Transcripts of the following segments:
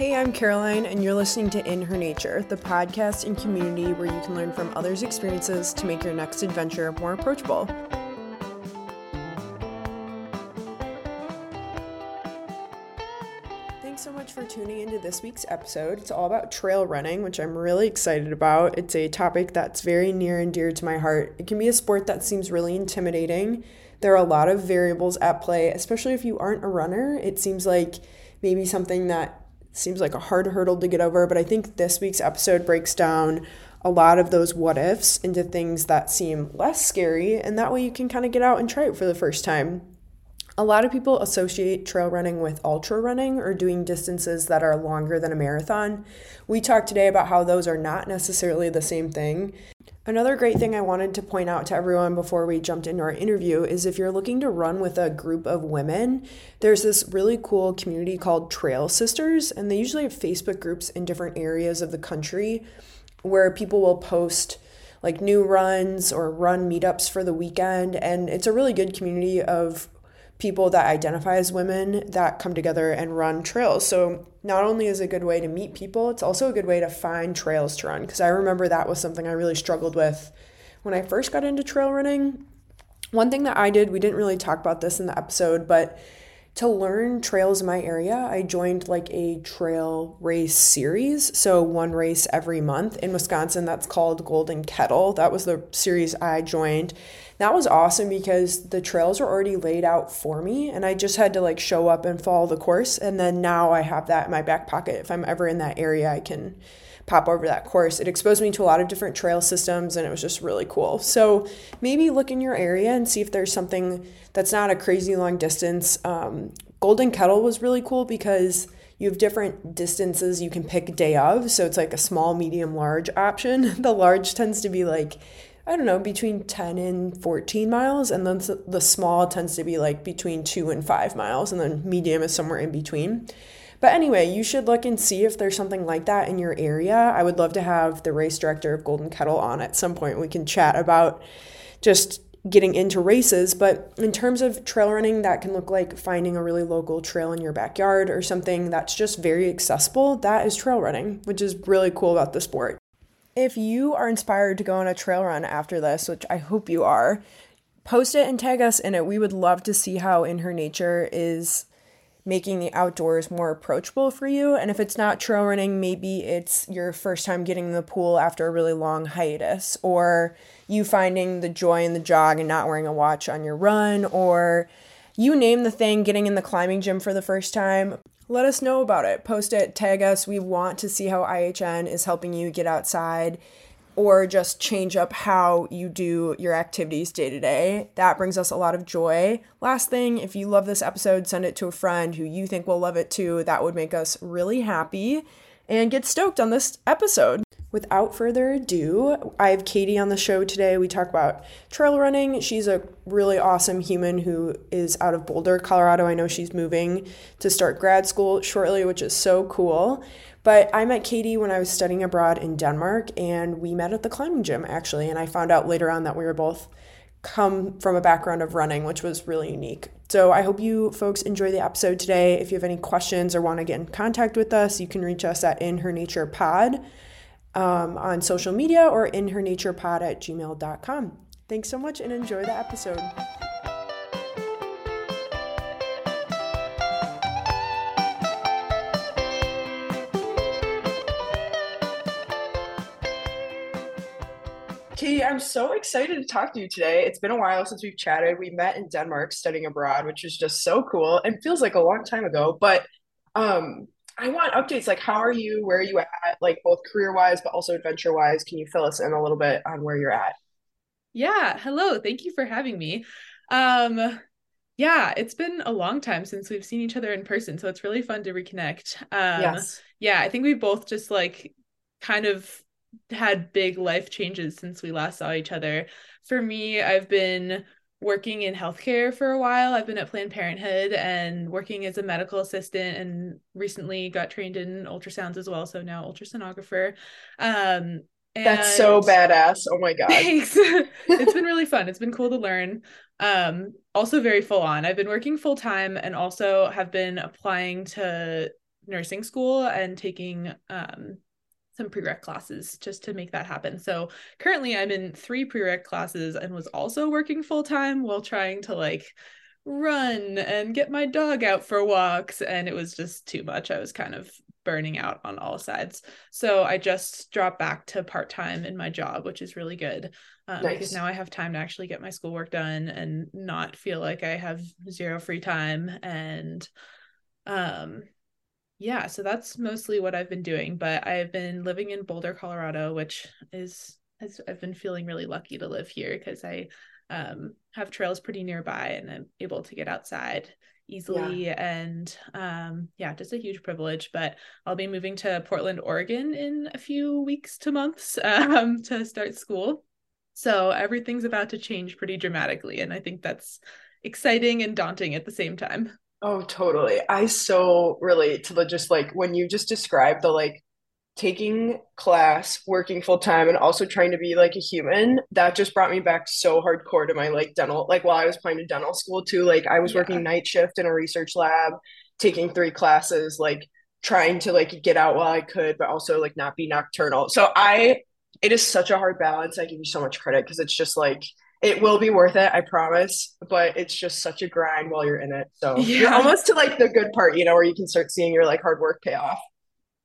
Hey, I'm Caroline, and you're listening to In Her Nature, the podcast and community where you can learn from others' experiences to make your next adventure more approachable. Thanks so much for tuning into this week's episode. It's all about trail running, which I'm really excited about. It's a topic that's very near and dear to my heart. It can be a sport that seems really intimidating. There are a lot of variables at play, especially if you aren't a runner. It seems like maybe something that seems like a hard hurdle to get over, but I think this week's episode breaks down a lot of those what ifs into things that seem less scary, and that way you can kind of get out and try it for the first time. A lot of people associate trail running with ultra running or doing distances that are longer than a marathon. We talked today about how those are not necessarily the same thing. Another great thing I wanted to point out to everyone before we jumped into our interview is if you're looking to run with a group of women, there's this really cool community called Trail Sisters, and they usually have Facebook groups in different areas of the country where people will post like new runs or run meetups for the weekend. And it's a really good community of people that identify as women that come together and run trails. So not only is it a good way to meet people, it's also a good way to find trails to run. Because I remember that was something I really struggled with when I first got into trail running. One thing that I did, we didn't really talk about this in the episode, but to learn trails in my area, I joined like a trail race series. So, one race every month in Wisconsin that's called Golden Kettle. That was the series I joined. That was awesome because the trails were already laid out for me and I just had to like show up and follow the course. And then now I have that in my back pocket. If I'm ever in that area, I can pop over that course. It exposed me to a lot of different trail systems and it was just really cool. So maybe look in your area and see if there's something that's not a crazy long distance. Um, Golden Kettle was really cool because you have different distances you can pick day of. So it's like a small, medium, large option. The large tends to be like, I don't know, between 10 and 14 miles. And then the small tends to be like between two and five miles. And then medium is somewhere in between. But anyway, you should look and see if there's something like that in your area. I would love to have the race director of Golden Kettle on at some point. We can chat about just getting into races, but in terms of trail running, that can look like finding a really local trail in your backyard or something that's just very accessible. That is trail running, which is really cool about the sport. If you are inspired to go on a trail run after this, which I hope you are, post it and tag us in it. We would love to see how In Her Nature is making the outdoors more approachable for you. And if it's not trail running, maybe it's your first time getting in the pool after a really long hiatus, or you finding the joy in the jog and not wearing a watch on your run, or you name the thing, getting in the climbing gym for the first time. Let us know about it. Post it, tag us. We want to see how IHN is helping you get outside or just change up how you do your activities day to day. That brings us a lot of joy. Last thing, if you love this episode, send it to a friend who you think will love it too. That would make us really happy and get stoked on this episode. Without further ado, I have Katie on the show today. We talk about trail running. She's a really awesome human who is out of Boulder, Colorado. I know she's moving to start grad school shortly, which is so cool. But I met Katie when I was studying abroad in Denmark, and we met at the climbing gym actually. And I found out later on that we were both come from a background of running, which was really unique. So I hope you folks enjoy the episode today. If you have any questions or want to get in contact with us, you can reach us at In Her Nature Pod um, on social media or in her nature pod at gmail.com. Thanks so much and enjoy the episode. Katie, I'm so excited to talk to you today. It's been a while since we've chatted. We met in Denmark studying abroad, which is just so cool and feels like a long time ago. But um, I want updates. Like, how are you? Where are you at? Like, both career wise, but also adventure wise. Can you fill us in a little bit on where you're at? Yeah. Hello. Thank you for having me. Um, yeah, it's been a long time since we've seen each other in person, so it's really fun to reconnect. Um, yes. Yeah, I think we both just like kind of had big life changes since we last saw each other. For me, I've been working in healthcare for a while. I've been at Planned Parenthood and working as a medical assistant and recently got trained in ultrasounds as well. So now ultrasonographer. Um, That's so badass. Oh my God. Thanks. it's been really fun. It's been cool to learn. Um, also very full on. I've been working full time and also have been applying to nursing school and taking um, some prereq classes just to make that happen. So currently I'm in three prereq classes and was also working full time while trying to like run and get my dog out for walks and it was just too much. I was kind of burning out on all sides. So I just dropped back to part-time in my job, which is really good. Um, nice. because now I have time to actually get my schoolwork done and not feel like I have zero free time and um yeah, so that's mostly what I've been doing. But I've been living in Boulder, Colorado, which is, is I've been feeling really lucky to live here because I um, have trails pretty nearby and I'm able to get outside easily yeah. and um yeah just a huge privilege but i'll be moving to portland oregon in a few weeks to months um to start school so everything's about to change pretty dramatically and i think that's exciting and daunting at the same time Oh, totally. I so relate to the just like when you just described the like taking class, working full time, and also trying to be like a human. That just brought me back so hardcore to my like dental, like while I was applying to dental school too. Like I was yeah. working night shift in a research lab, taking three classes, like trying to like get out while I could, but also like not be nocturnal. So I, it is such a hard balance. I give you so much credit because it's just like, it will be worth it, I promise. But it's just such a grind while you're in it. So yeah. you're almost to like the good part, you know, where you can start seeing your like hard work pay off.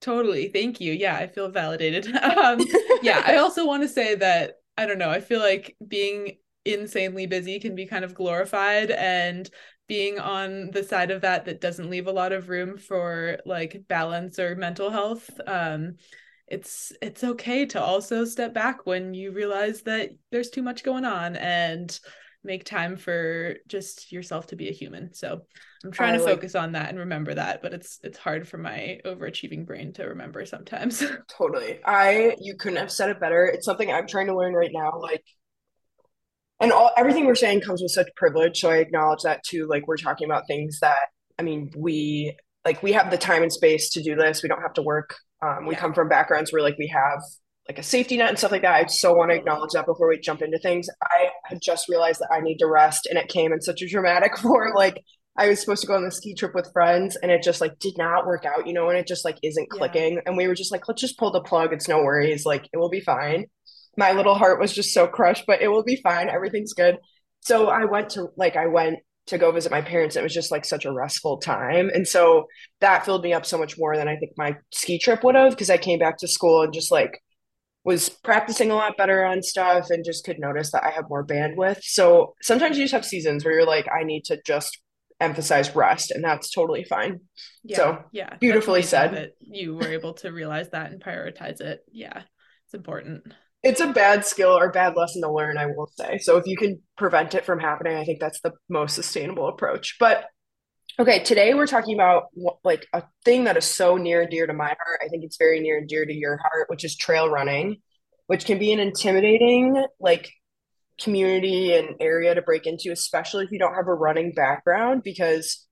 Totally. Thank you. Yeah, I feel validated. Um, yeah, I also want to say that I don't know. I feel like being insanely busy can be kind of glorified and being on the side of that that doesn't leave a lot of room for like balance or mental health um it's it's okay to also step back when you realize that there's too much going on and make time for just yourself to be a human. So I'm trying I to like, focus on that and remember that, but it's it's hard for my overachieving brain to remember sometimes. totally. I you couldn't have said it better. It's something I'm trying to learn right now. Like and all everything we're saying comes with such privilege. So I acknowledge that too. Like we're talking about things that I mean, we like we have the time and space to do this. We don't have to work um, we yeah. come from backgrounds where like we have like a safety net and stuff like that. I so want to acknowledge that before we jump into things. I had just realized that I need to rest, and it came in such a dramatic form. Like I was supposed to go on the ski trip with friends, and it just like did not work out, you know, and it just like isn't clicking. Yeah. And we were just like, let's just pull the plug. It's no worries. Like it will be fine. My little heart was just so crushed, but it will be fine. Everything's good. So I went to like I went to go visit my parents. It was just like such a restful time. And so that filled me up so much more than I think my ski trip would have because I came back to school and just like was practicing a lot better on stuff and just could notice that I have more bandwidth. So sometimes you just have seasons where you're like, I need to just emphasize rest and that's totally fine. Yeah, so yeah, beautifully said. That you were able to realize that and prioritize it. Yeah, it's important it's a bad skill or bad lesson to learn, I will say. So if you can prevent it from happening, I think that's the most sustainable approach. But okay, today we're talking about like a thing that is so near and dear to my heart. I think it's very near and dear to your heart, which is trail running, which can be an intimidating like community and area to break into, especially if you don't have a running background because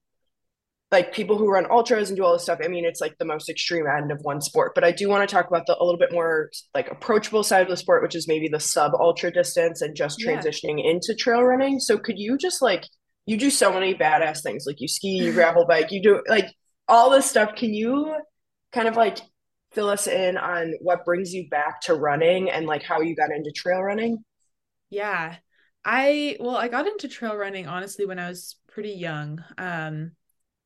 like people who run ultras and do all this stuff. I mean, it's like the most extreme end of one sport. But I do want to talk about the a little bit more like approachable side of the sport, which is maybe the sub ultra distance and just transitioning yeah. into trail running. So could you just like you do so many badass things like you ski, you gravel bike, you do like all this stuff. Can you kind of like fill us in on what brings you back to running and like how you got into trail running? Yeah. I well, I got into trail running honestly when I was pretty young. Um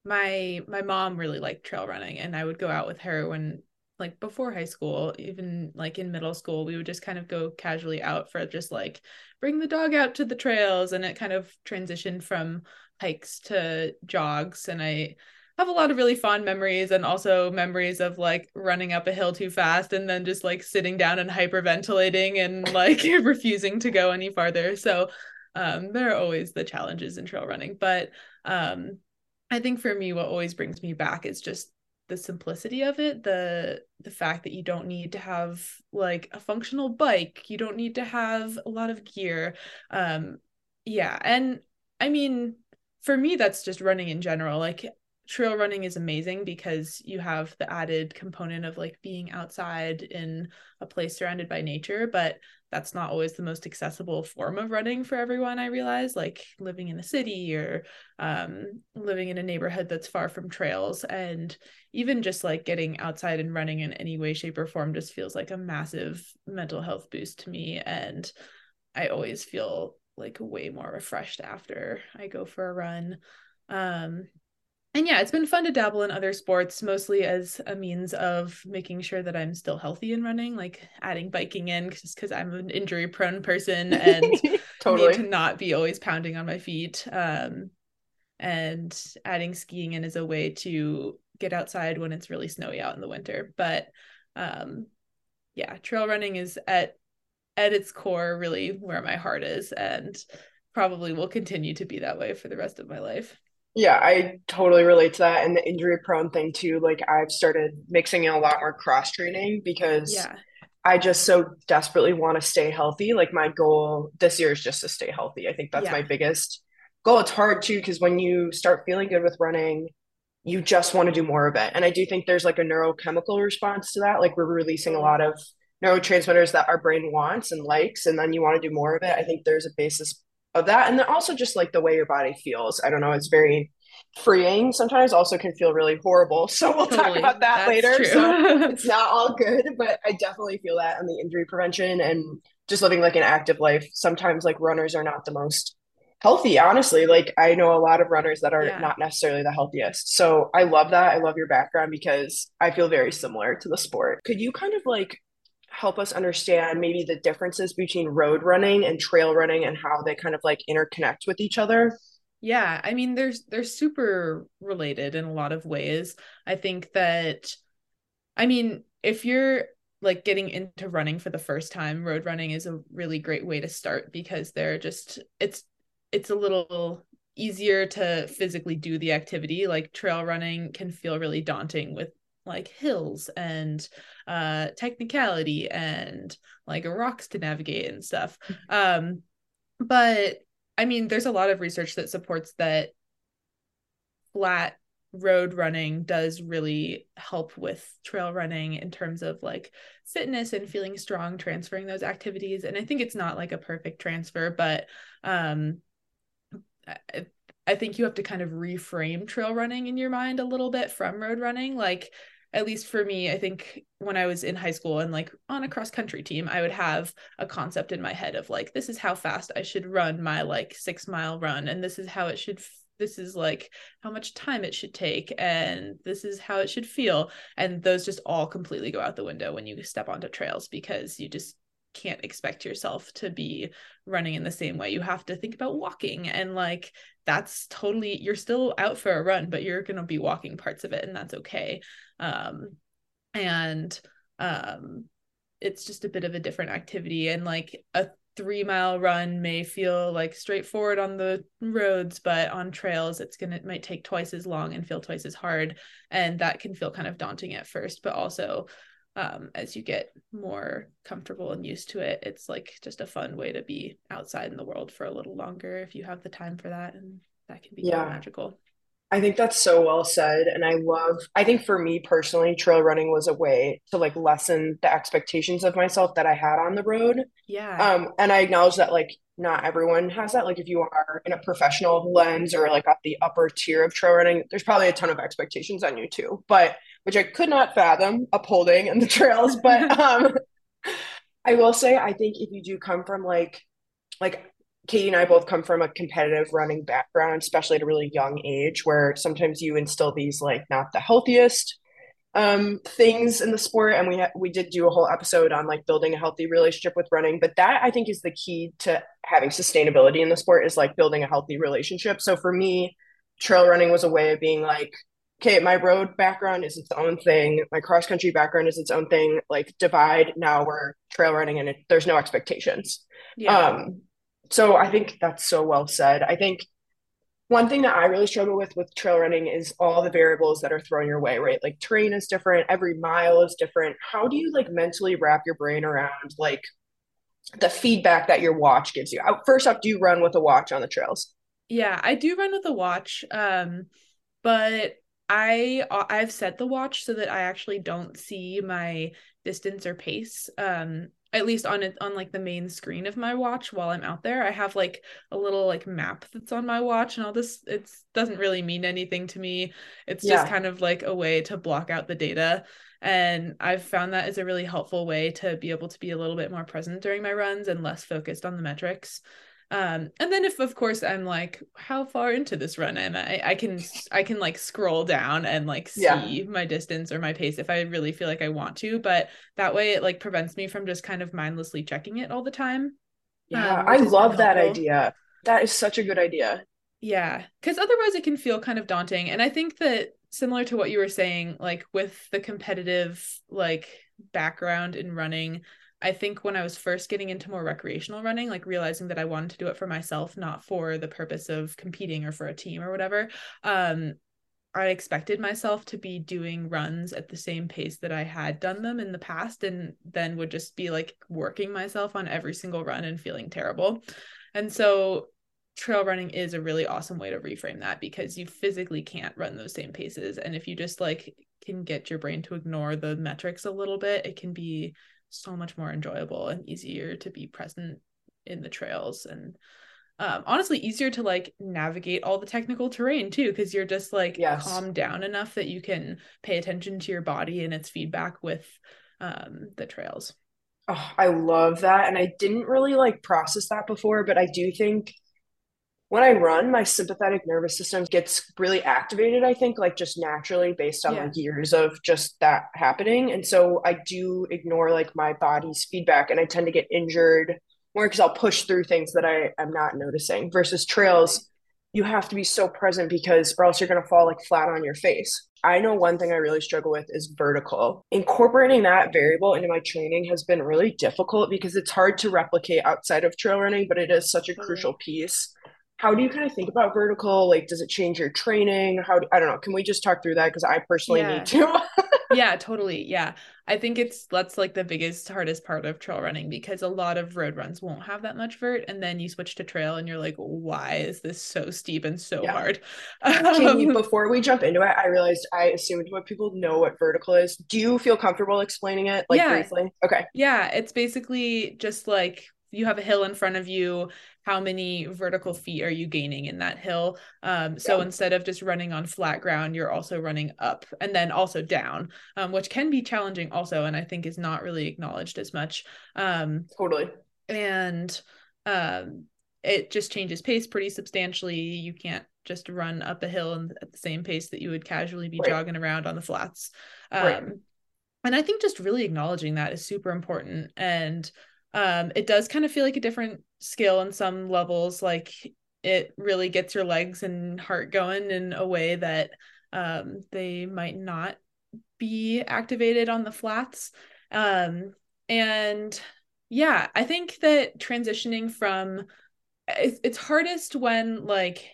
my my mom really liked trail running and I would go out with her when like before high school, even like in middle school, we would just kind of go casually out for just like bring the dog out to the trails and it kind of transitioned from hikes to jogs and I have a lot of really fond memories and also memories of like running up a hill too fast and then just like sitting down and hyperventilating and like refusing to go any farther. So um there are always the challenges in trail running, but um I think for me, what always brings me back is just the simplicity of it the the fact that you don't need to have like a functional bike you don't need to have a lot of gear um yeah and i mean for me that's just running in general like trail running is amazing because you have the added component of like being outside in a place surrounded by nature but that's not always the most accessible form of running for everyone i realize like living in a city or um, living in a neighborhood that's far from trails. And even just like getting outside and running in any way shape or form just feels like a massive mental health boost to me. And i always feel like way more refreshed after i go for a run. Um, and yeah, it's been fun to dabble in other sports, mostly as a means of making sure that I'm still healthy and running, like adding biking in just because I'm an injury prone person and totally. need to not be always pounding on my feet. Um, and adding skiing in as a way to get outside when it's really snowy out in the winter. But um, yeah, trail running is at at its core really where my heart is and probably will continue to be that way for the rest of my life. Yeah, I totally relate to that and the injury prone thing too. Like I've started mixing in a lot more cross training because yeah. I just so desperately want to stay healthy. Like my goal this year is just to stay healthy. I think that's yeah. my biggest goal. It's hard too because when you start feeling good with running, you just want to do more of it. And I do think there's like a neurochemical response to that. Like we're releasing a lot of neurotransmitters that our brain wants and likes, and then you want to do more of it. I think there's a basis of that. And then also just like the way your body feels. I don't know it's very freeing sometimes also can feel really horrible. So we'll totally. talk about that That's later. So it's not all good but i definitely feel that on the injury prevention and just living like an active life. Sometimes like runners are not the most healthy honestly. Like i know a lot of runners that are yeah. not necessarily the healthiest. So i love that. I love your background because i feel very similar to the sport. Could you kind of like help us understand maybe the differences between road running and trail running and how they kind of like interconnect with each other? Yeah, I mean there's they're super related in a lot of ways. I think that I mean, if you're like getting into running for the first time, road running is a really great way to start because they're just it's it's a little easier to physically do the activity like trail running can feel really daunting with like hills and uh technicality and like rocks to navigate and stuff. Mm-hmm. um but i mean there's a lot of research that supports that flat road running does really help with trail running in terms of like fitness and feeling strong transferring those activities. And i think it's not like a perfect transfer but um I, I think you have to kind of reframe trail running in your mind a little bit from road running. Like at least for me, I think when I was in high school and like on a cross country team, I would have a concept in my head of like, this is how fast I should run my like six mile run, and this is how it should. this is like how much time it should take, and this is how it should feel. And those just all completely go out the window when you step onto trails because you just can't expect yourself to be running in the same way. You have to think about walking and like that's totally you're still out for a run, but you're going to be walking parts of it and that's okay. Um and um it's just a bit of a different activity and like a 3 mile run may feel like straightforward on the roads but on trails it's going to it might take twice as long and feel twice as hard and that can feel kind of daunting at first but also um, as you get more comfortable and used to it, it's like just a fun way to be outside in the world for a little longer if you have the time for that. And that can be yeah. magical. I think that's so well said. And I love, I think for me personally, trail running was a way to like lessen the expectations of myself that I had on the road. Yeah. Um, and I acknowledge that like not everyone has that. Like if you are in a professional lens or like at the upper tier of trail running, there's probably a ton of expectations on you too. But which I could not fathom upholding in the trails. But um, I will say, I think if you do come from like, like Katie and I both come from a competitive running background, especially at a really young age, where sometimes you instill these like not the healthiest um, things in the sport. And we ha- we did do a whole episode on like building a healthy relationship with running, but that I think is the key to having sustainability in the sport is like building a healthy relationship. So for me, trail running was a way of being like okay, my road background is its own thing. My cross country background is its own thing. Like divide. Now we're trail running, and it, there's no expectations. Yeah. Um, so I think that's so well said. I think one thing that I really struggle with with trail running is all the variables that are thrown your way, right? Like terrain is different, every mile is different. How do you like mentally wrap your brain around like the feedback that your watch gives you? First off, do you run with a watch on the trails? Yeah, I do run with a watch. Um, but I uh, I've set the watch so that I actually don't see my distance or pace. Um, at least on it on like the main screen of my watch while I'm out there. I have like a little like map that's on my watch and all this it doesn't really mean anything to me. It's yeah. just kind of like a way to block out the data. And I've found that is a really helpful way to be able to be a little bit more present during my runs and less focused on the metrics um and then if of course i'm like how far into this run am i? I can i can like scroll down and like see yeah. my distance or my pace if i really feel like i want to but that way it like prevents me from just kind of mindlessly checking it all the time. Yeah um, i love that idea. That is such a good idea. Yeah because otherwise it can feel kind of daunting and i think that similar to what you were saying like with the competitive like background in running I think when I was first getting into more recreational running, like realizing that I wanted to do it for myself, not for the purpose of competing or for a team or whatever, um, I expected myself to be doing runs at the same pace that I had done them in the past, and then would just be like working myself on every single run and feeling terrible. And so, trail running is a really awesome way to reframe that because you physically can't run those same paces. And if you just like can get your brain to ignore the metrics a little bit, it can be so much more enjoyable and easier to be present in the trails and um, honestly easier to like navigate all the technical terrain too because you're just like yes. calmed down enough that you can pay attention to your body and its feedback with um, the trails oh, i love that and i didn't really like process that before but i do think when I run, my sympathetic nervous system gets really activated, I think, like just naturally based on yeah. like years of just that happening. And so I do ignore like my body's feedback and I tend to get injured more because I'll push through things that I am not noticing versus trails. You have to be so present because, or else you're going to fall like flat on your face. I know one thing I really struggle with is vertical. Incorporating that variable into my training has been really difficult because it's hard to replicate outside of trail running, but it is such a mm-hmm. crucial piece how do you kind of think about vertical? Like does it change your training? How do, i don't know. Can we just talk through that? Because i personally yeah. need to. Yeah totally. Yeah. I think it's that's like the biggest hardest part of trail running because a lot of road runs won't have that much vert and then you switch to trail and you're like why is this so steep and so yeah. hard? Um, you, before we jump into it i realized i assumed what people know what vertical is. Do you feel comfortable explaining it like yeah. briefly? Okay. Yeah it's basically just like you have a hill in front of you how many vertical feet are you gaining in that hill um, so yeah. instead of just running on flat ground you're also running up and then also down um, which can be challenging also and i think is not really acknowledged as much um, totally and um, it just changes pace pretty substantially you can't just run up a hill at the same pace that you would casually be right. jogging around on the flats right. Um, and i think just really acknowledging that is super important and um it does kind of feel like a different skill in some levels like it really gets your legs and heart going in a way that um they might not be activated on the flats. Um and yeah i think that transitioning from it's, it's hardest when like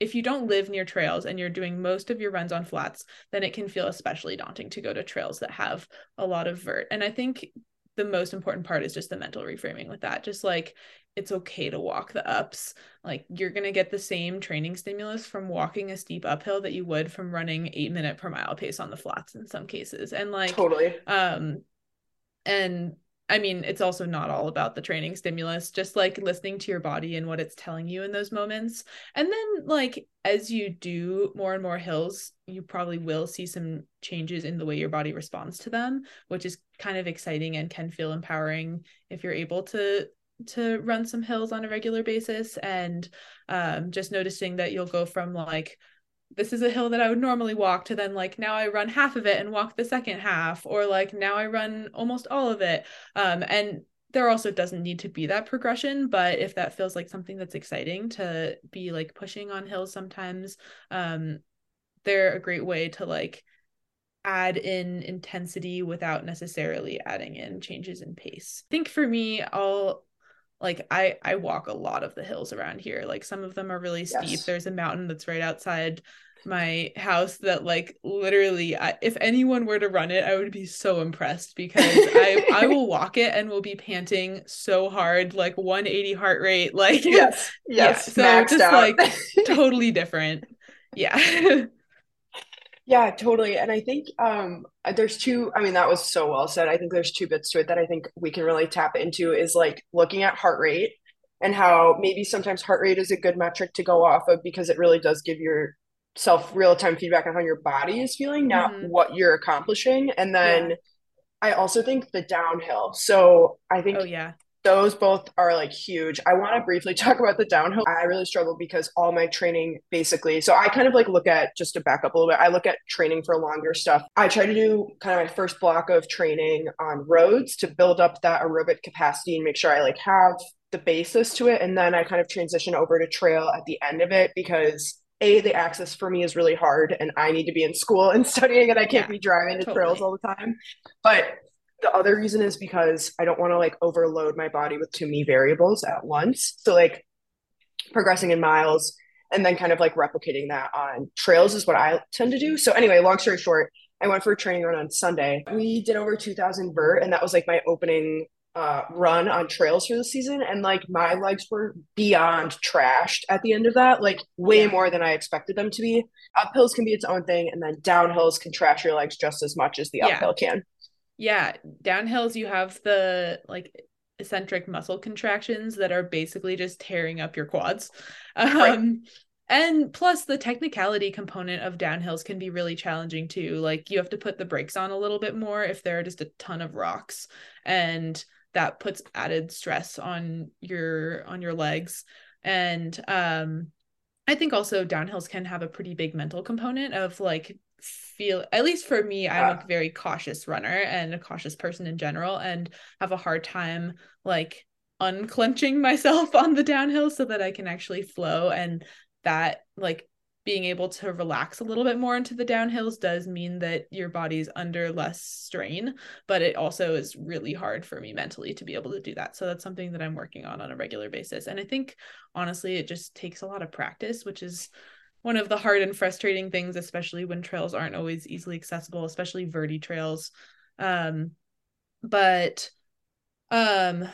if you don't live near trails and you're doing most of your runs on flats then it can feel especially daunting to go to trails that have a lot of vert. And i think the most important part is just the mental reframing with that. Just like it's okay to walk the ups. Like you're going to get the same training stimulus from walking a steep uphill that you would from running 8 minute per mile pace on the flats in some cases. And like Totally. Um and I mean, it's also not all about the training stimulus, just like listening to your body and what it's telling you in those moments. And then, like, as you do more and more hills, you probably will see some changes in the way your body responds to them, which is kind of exciting and can feel empowering if you're able to to run some hills on a regular basis and um, just noticing that you'll go from like this is a hill that I would normally walk to then like now I run half of it and walk the second half or like now I run almost all of it um and there also doesn't need to be that progression but if that feels like something that's exciting to be like pushing on hills sometimes um they're a great way to like add in intensity without necessarily adding in changes in pace. I think for me I'll like I I walk a lot of the hills around here. Like some of them are really steep. Yes. There's a mountain that's right outside my house that like literally I, if anyone were to run it I would be so impressed because I I will walk it and will be panting so hard like 180 heart rate like yes yes yeah. so just out. like totally different yeah Yeah, totally. And I think um there's two, I mean, that was so well said. I think there's two bits to it that I think we can really tap into is like looking at heart rate and how maybe sometimes heart rate is a good metric to go off of because it really does give yourself real-time feedback on how your body is feeling, not mm-hmm. what you're accomplishing. And then yeah. I also think the downhill. So I think oh, yeah those both are like huge. I want to briefly talk about the downhill. I really struggle because all my training basically, so I kind of like look at just to back up a little bit, I look at training for longer stuff. I try to do kind of my first block of training on roads to build up that aerobic capacity and make sure I like have the basis to it. And then I kind of transition over to trail at the end of it because a the access for me is really hard and i need to be in school and studying and i can't yeah, be driving to totally. trails all the time but the other reason is because I don't want to like overload my body with too many variables at once. So like progressing in miles and then kind of like replicating that on trails is what I tend to do. So anyway, long story short, I went for a training run on Sunday. We did over 2000 vert and that was like my opening uh, run on trails for the season and like my legs were beyond trashed at the end of that like way more than i expected them to be uphills can be its own thing and then downhills can trash your legs just as much as the yeah. uphill can yeah, downhills you have the like eccentric muscle contractions that are basically just tearing up your quads. Um right. and plus the technicality component of downhills can be really challenging too. Like you have to put the brakes on a little bit more if there are just a ton of rocks and that puts added stress on your on your legs and um I think also downhills can have a pretty big mental component of like feel at least for me i'm a very cautious runner and a cautious person in general and have a hard time like unclenching myself on the downhill so that i can actually flow and that like being able to relax a little bit more into the downhills does mean that your body's under less strain but it also is really hard for me mentally to be able to do that. So that's something that i'm working on on a regular basis. And i think honestly it just takes a lot of practice which is one of the hard and frustrating things, especially when trails aren't always easily accessible, especially verti trails. Um, but um,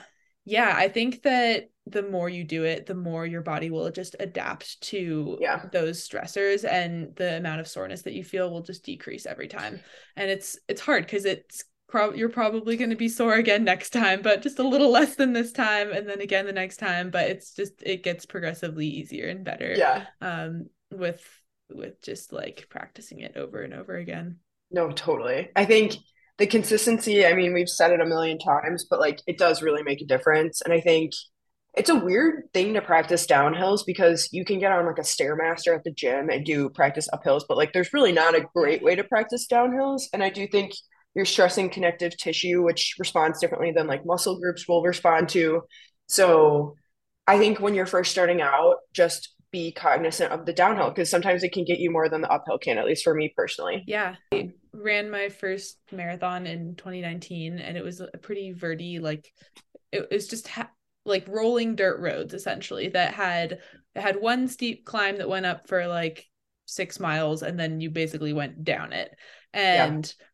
yeah, I think that the more you do it, the more your body will just adapt to yeah. those stressors and the amount of soreness that you feel will just decrease every time. And it's it's hard because it's pro- you're probably going to be sore again next time, but just a little less than this time and then again the next time, but it's just it gets progressively easier and better. Yeah. Um with with just like practicing it over and over again. No, totally. I think the consistency, I mean, we've said it a million times, but like it does really make a difference. And I think it's a weird thing to practice downhills because you can get on like a stairmaster at the gym and do practice uphills, but like there's really not a great way to practice downhills. And I do think you're stressing connective tissue, which responds differently than like muscle groups will respond to. So I think when you're first starting out, just be cognizant of the downhill because sometimes it can get you more than the uphill can, at least for me personally. Yeah. I ran my first marathon in 2019 and it was a pretty verty, like it was just ha- like rolling dirt roads essentially that had it had one steep climb that went up for like six miles and then you basically went down it. And yeah.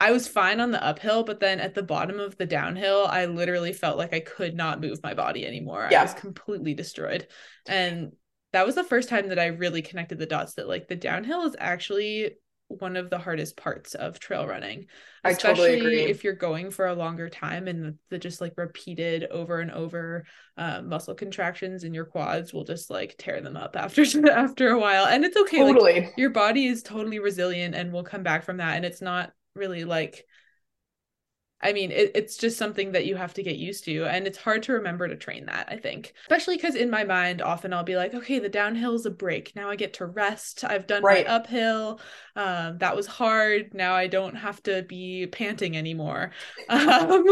I was fine on the uphill, but then at the bottom of the downhill, I literally felt like I could not move my body anymore. Yeah. I was completely destroyed. And that was the first time that I really connected the dots that like the downhill is actually one of the hardest parts of trail running. Especially I totally if you're going for a longer time and the, the just like repeated over and over uh, muscle contractions in your quads will just like tear them up after after a while. And it's okay. Totally. Like, your body is totally resilient and will come back from that. And it's not really like I mean, it, it's just something that you have to get used to. And it's hard to remember to train that, I think. Especially because in my mind, often I'll be like, okay, the downhill is a break. Now I get to rest. I've done right. my uphill. Um, that was hard. Now I don't have to be panting anymore. Um,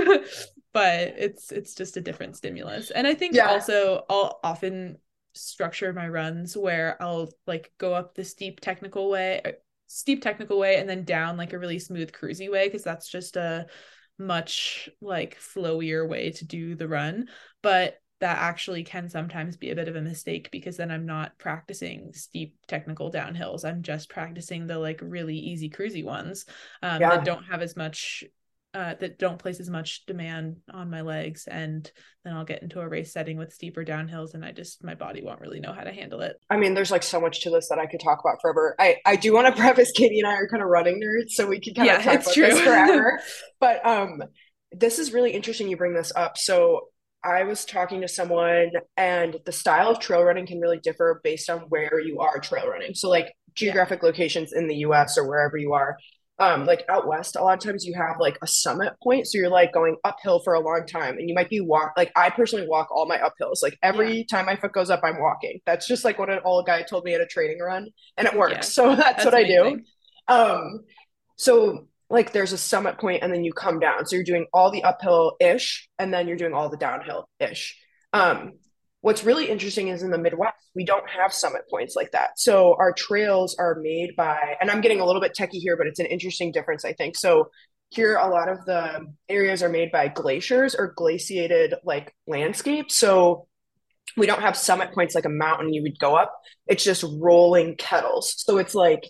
but it's it's just a different stimulus. And I think yeah. also I'll often structure my runs where I'll like go up the steep technical way steep technical way and then down like a really smooth cruisy way because that's just a much like flowier way to do the run but that actually can sometimes be a bit of a mistake because then I'm not practicing steep technical downhills. I'm just practicing the like really easy cruisy ones um, yeah. that don't have as much uh, that don't place as much demand on my legs and then I'll get into a race setting with steeper downhills and I just my body won't really know how to handle it. I mean, there's like so much to this that I could talk about forever. I I do want to preface Katie and I are kind of running nerds, so we could kind yeah, of talk about true. this forever. but um this is really interesting you bring this up. So I was talking to someone and the style of trail running can really differ based on where you are trail running. So like geographic yeah. locations in the US or wherever you are. Um, like out west, a lot of times you have like a summit point. So you're like going uphill for a long time and you might be walk like I personally walk all my uphills. Like every yeah. time my foot goes up, I'm walking. That's just like what an old guy told me at a training run and it works. Yeah. So that's, that's what amazing. I do. Um so like there's a summit point and then you come down. So you're doing all the uphill ish and then you're doing all the downhill ish. Um, what's really interesting is in the Midwest, we don't have summit points like that. So our trails are made by, and I'm getting a little bit techie here, but it's an interesting difference, I think. So here, a lot of the areas are made by glaciers or glaciated like landscapes. So we don't have summit points like a mountain you would go up. It's just rolling kettles. So it's like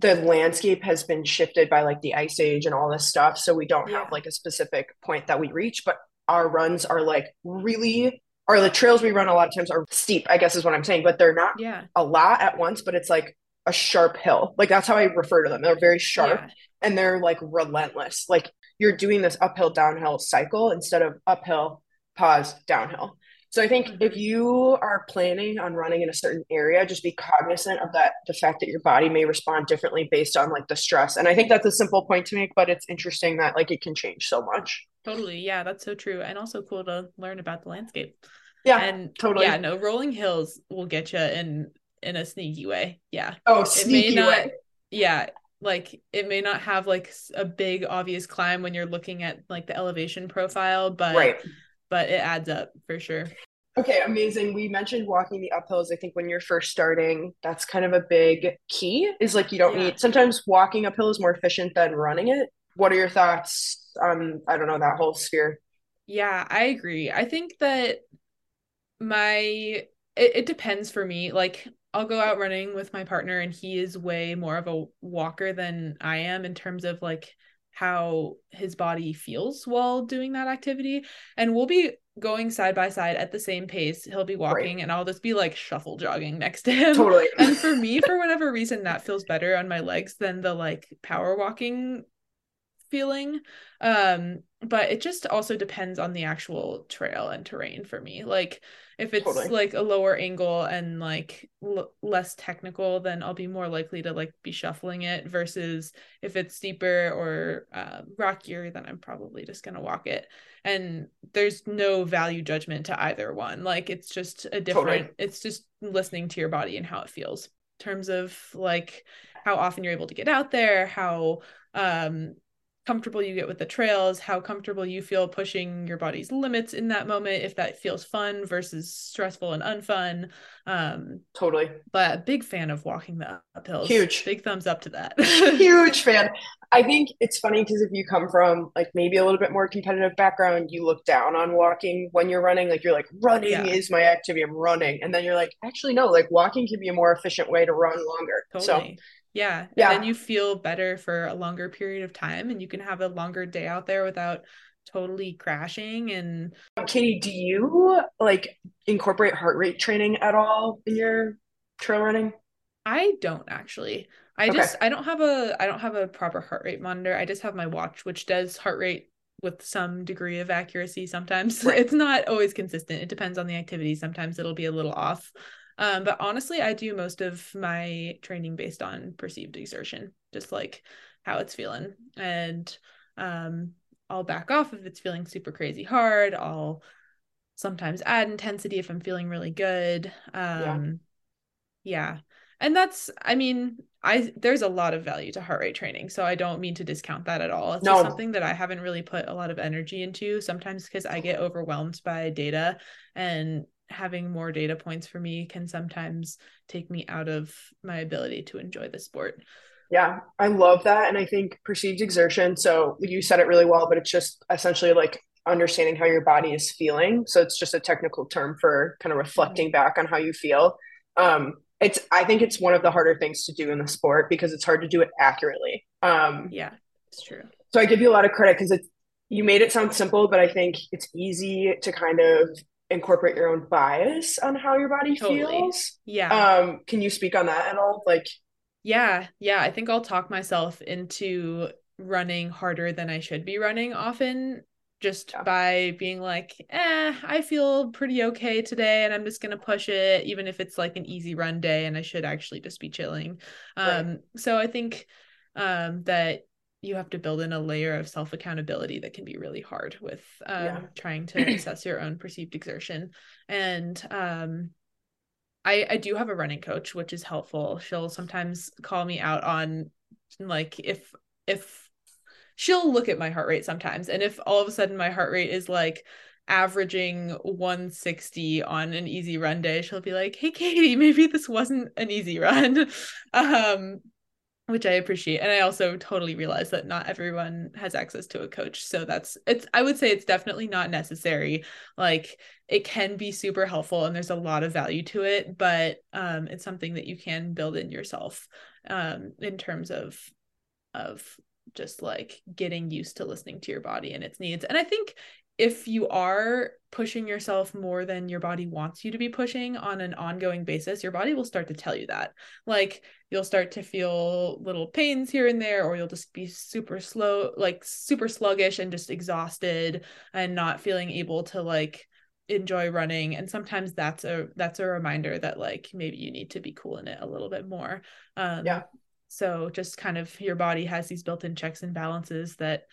the landscape has been shifted by like the ice age and all this stuff so we don't yeah. have like a specific point that we reach but our runs are like really or the trails we run a lot of times are steep i guess is what i'm saying but they're not yeah a lot at once but it's like a sharp hill like that's how i refer to them they're very sharp yeah. and they're like relentless like you're doing this uphill downhill cycle instead of uphill pause downhill so I think if mm-hmm. you are planning on running in a certain area, just be cognizant of that the fact that your body may respond differently based on like the stress. And I think that's a simple point to make, but it's interesting that like it can change so much. Totally. Yeah, that's so true. And also cool to learn about the landscape. Yeah. And totally. Yeah, no, rolling hills will get you in in a sneaky way. Yeah. Oh, sneaky it may not, way. Yeah, like it may not have like a big obvious climb when you're looking at like the elevation profile, but right but it adds up for sure. Okay, amazing. We mentioned walking the uphills. I think when you're first starting, that's kind of a big key. Is like you don't yeah. need sometimes walking uphill is more efficient than running it. What are your thoughts on I don't know that whole sphere? Yeah, I agree. I think that my it, it depends for me. Like I'll go out running with my partner and he is way more of a walker than I am in terms of like how his body feels while doing that activity. And we'll be going side by side at the same pace. He'll be walking right. and I'll just be like shuffle jogging next to him. Totally. and for me, for whatever reason, that feels better on my legs than the like power walking feeling. Um, but it just also depends on the actual trail and terrain for me. Like if it's totally. like a lower angle and like l- less technical, then I'll be more likely to like be shuffling it versus if it's steeper or uh, rockier, then I'm probably just gonna walk it. And there's no value judgment to either one. Like it's just a different. Totally. It's just listening to your body and how it feels in terms of like how often you're able to get out there, how um comfortable you get with the trails, how comfortable you feel pushing your body's limits in that moment, if that feels fun versus stressful and unfun. Um, totally. But big fan of walking the uphills. Huge. Big thumbs up to that. Huge fan. I think it's funny because if you come from like maybe a little bit more competitive background, you look down on walking when you're running. Like you're like, running yeah. is my activity. I'm running. And then you're like, actually, no, like walking can be a more efficient way to run longer. Totally. So yeah. yeah. And then you feel better for a longer period of time and you can have a longer day out there without totally crashing and Katie, do you like incorporate heart rate training at all in your trail running? I don't actually. I okay. just I don't have a I don't have a proper heart rate monitor. I just have my watch which does heart rate with some degree of accuracy sometimes. Right. It's not always consistent. It depends on the activity. Sometimes it'll be a little off. Um, but honestly, I do most of my training based on perceived exertion, just like how it's feeling. And um, I'll back off if it's feeling super crazy hard. I'll sometimes add intensity if I'm feeling really good. Um, yeah. yeah. And that's, I mean, I there's a lot of value to heart rate training, so I don't mean to discount that at all. It's no. just something that I haven't really put a lot of energy into. Sometimes because I get overwhelmed by data and having more data points for me can sometimes take me out of my ability to enjoy the sport. Yeah, I love that. And I think perceived exertion. So you said it really well, but it's just essentially like understanding how your body is feeling. So it's just a technical term for kind of reflecting mm-hmm. back on how you feel. Um, it's I think it's one of the harder things to do in the sport because it's hard to do it accurately. Um, yeah, it's true. so I give you a lot of credit because it's you made it sound simple, but I think it's easy to kind of incorporate your own bias on how your body totally. feels. Yeah. Um, can you speak on that at all? Like yeah, yeah. I think I'll talk myself into running harder than I should be running often just yeah. by being like, eh, I feel pretty okay today and I'm just gonna push it, even if it's like an easy run day and I should actually just be chilling. Um, right. so I think um that you have to build in a layer of self accountability that can be really hard with um, yeah. trying to assess your own perceived exertion. And um, I I do have a running coach, which is helpful. She'll sometimes call me out on like if if she'll look at my heart rate sometimes, and if all of a sudden my heart rate is like averaging 160 on an easy run day she'll be like hey katie maybe this wasn't an easy run um which I appreciate. And I also totally realize that not everyone has access to a coach. So that's it's I would say it's definitely not necessary. Like it can be super helpful and there's a lot of value to it, but um it's something that you can build in yourself um in terms of of just like getting used to listening to your body and its needs. And I think if you are pushing yourself more than your body wants you to be pushing on an ongoing basis, your body will start to tell you that. Like you'll start to feel little pains here and there, or you'll just be super slow, like super sluggish and just exhausted and not feeling able to like enjoy running. And sometimes that's a that's a reminder that like maybe you need to be cooling it a little bit more. Um yeah. so just kind of your body has these built-in checks and balances that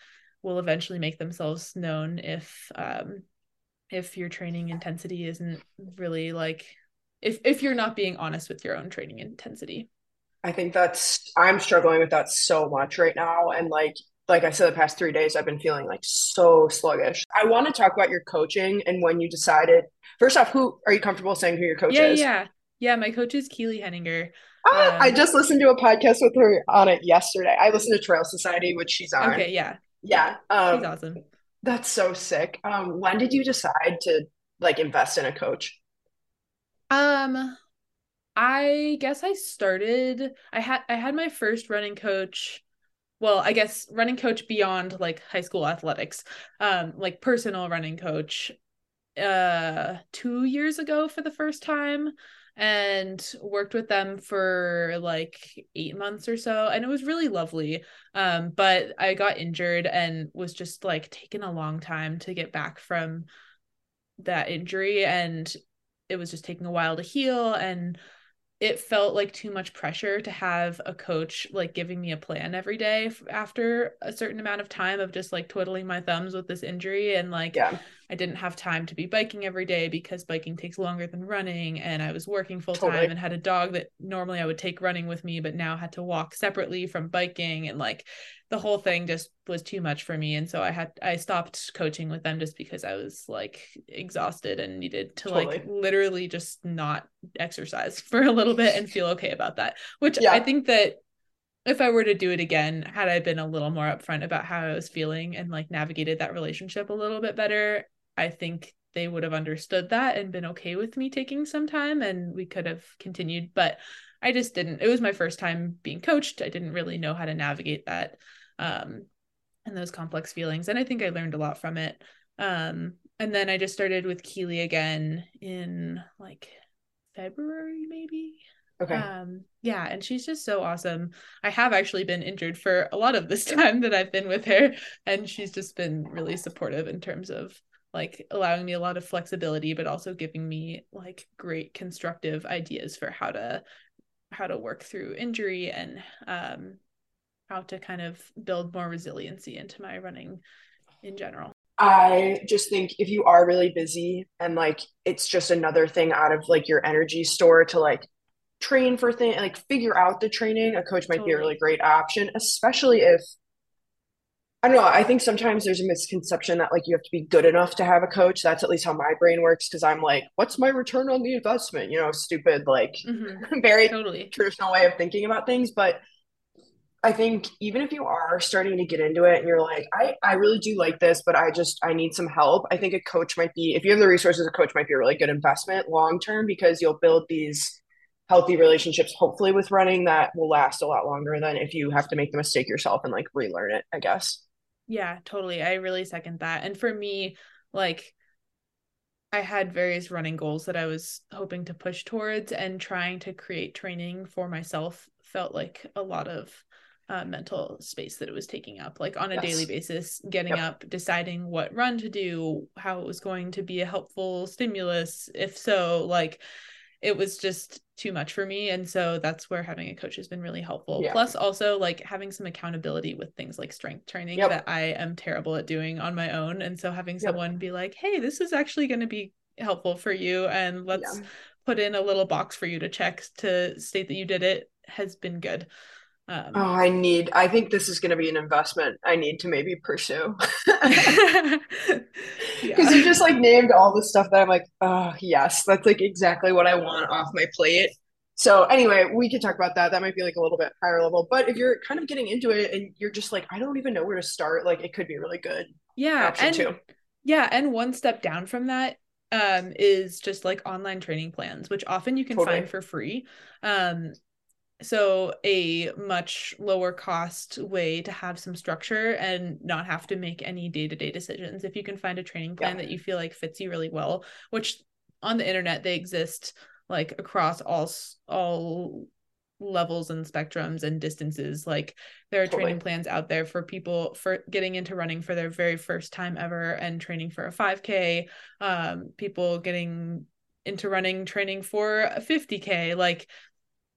will eventually make themselves known if um if your training intensity isn't really like if if you're not being honest with your own training intensity. I think that's i'm struggling with that so much right now. And like like i said the past three days i've been feeling like so sluggish. I want to talk about your coaching and when you decided first off who are you comfortable saying who your coach yeah, is? yeah. Yeah my coach is keely henninger. Ah, um, i just listened to a podcast with her on it yesterday. I listened to trail society which she's on. Okay yeah yeah. Um, awesome. That's so sick. Um, when did you decide to like invest in a coach? Um, I guess I started. I had I had my first running coach. Well, I guess running coach beyond like high school athletics, um, like personal running coach, uh, two years ago for the first time and worked with them for like eight months or so and it was really lovely um but i got injured and was just like taking a long time to get back from that injury and it was just taking a while to heal and it felt like too much pressure to have a coach like giving me a plan every day after a certain amount of time of just like twiddling my thumbs with this injury and like yeah. I didn't have time to be biking every day because biking takes longer than running and I was working full time totally. and had a dog that normally I would take running with me but now had to walk separately from biking and like the whole thing just was too much for me and so I had I stopped coaching with them just because I was like exhausted and needed to totally. like literally just not exercise for a little bit and feel okay about that which yeah. I think that if I were to do it again, had I been a little more upfront about how I was feeling and like navigated that relationship a little bit better, I think they would have understood that and been okay with me taking some time and we could have continued. But I just didn't. It was my first time being coached. I didn't really know how to navigate that um, and those complex feelings. And I think I learned a lot from it. Um, and then I just started with Keely again in like February, maybe. Okay. Um, yeah, and she's just so awesome. I have actually been injured for a lot of this time that I've been with her, and she's just been really supportive in terms of like allowing me a lot of flexibility but also giving me like great constructive ideas for how to how to work through injury and um how to kind of build more resiliency into my running in general i just think if you are really busy and like it's just another thing out of like your energy store to like train for things like figure out the training a coach might totally. be a really great option especially if I don't know. I think sometimes there's a misconception that like you have to be good enough to have a coach. That's at least how my brain works because I'm like, what's my return on the investment? You know, stupid, like mm-hmm. very totally. traditional way of thinking about things. But I think even if you are starting to get into it and you're like, I, I really do like this, but I just I need some help. I think a coach might be if you have the resources, a coach might be a really good investment long term because you'll build these healthy relationships hopefully with running that will last a lot longer than if you have to make the mistake yourself and like relearn it, I guess. Yeah, totally. I really second that. And for me, like I had various running goals that I was hoping to push towards, and trying to create training for myself felt like a lot of uh, mental space that it was taking up, like on a yes. daily basis, getting yep. up, deciding what run to do, how it was going to be a helpful stimulus. If so, like it was just too much for me and so that's where having a coach has been really helpful yeah. plus also like having some accountability with things like strength training yep. that i am terrible at doing on my own and so having someone yep. be like hey this is actually going to be helpful for you and let's yeah. put in a little box for you to check to state that you did it has been good um, oh, I need. I think this is going to be an investment. I need to maybe pursue because yeah. you just like named all the stuff that I'm like, oh yes, that's like exactly what I want off my plate. So anyway, we could talk about that. That might be like a little bit higher level, but if you're kind of getting into it and you're just like, I don't even know where to start, like it could be really good. Yeah, and too. yeah, and one step down from that um is just like online training plans which often you can totally. find for free um so a much lower cost way to have some structure and not have to make any day-to-day decisions if you can find a training plan yeah. that you feel like fits you really well which on the internet they exist like across all all levels and spectrums and distances like there are totally. training plans out there for people for getting into running for their very first time ever and training for a 5k um people getting into running training for a 50k like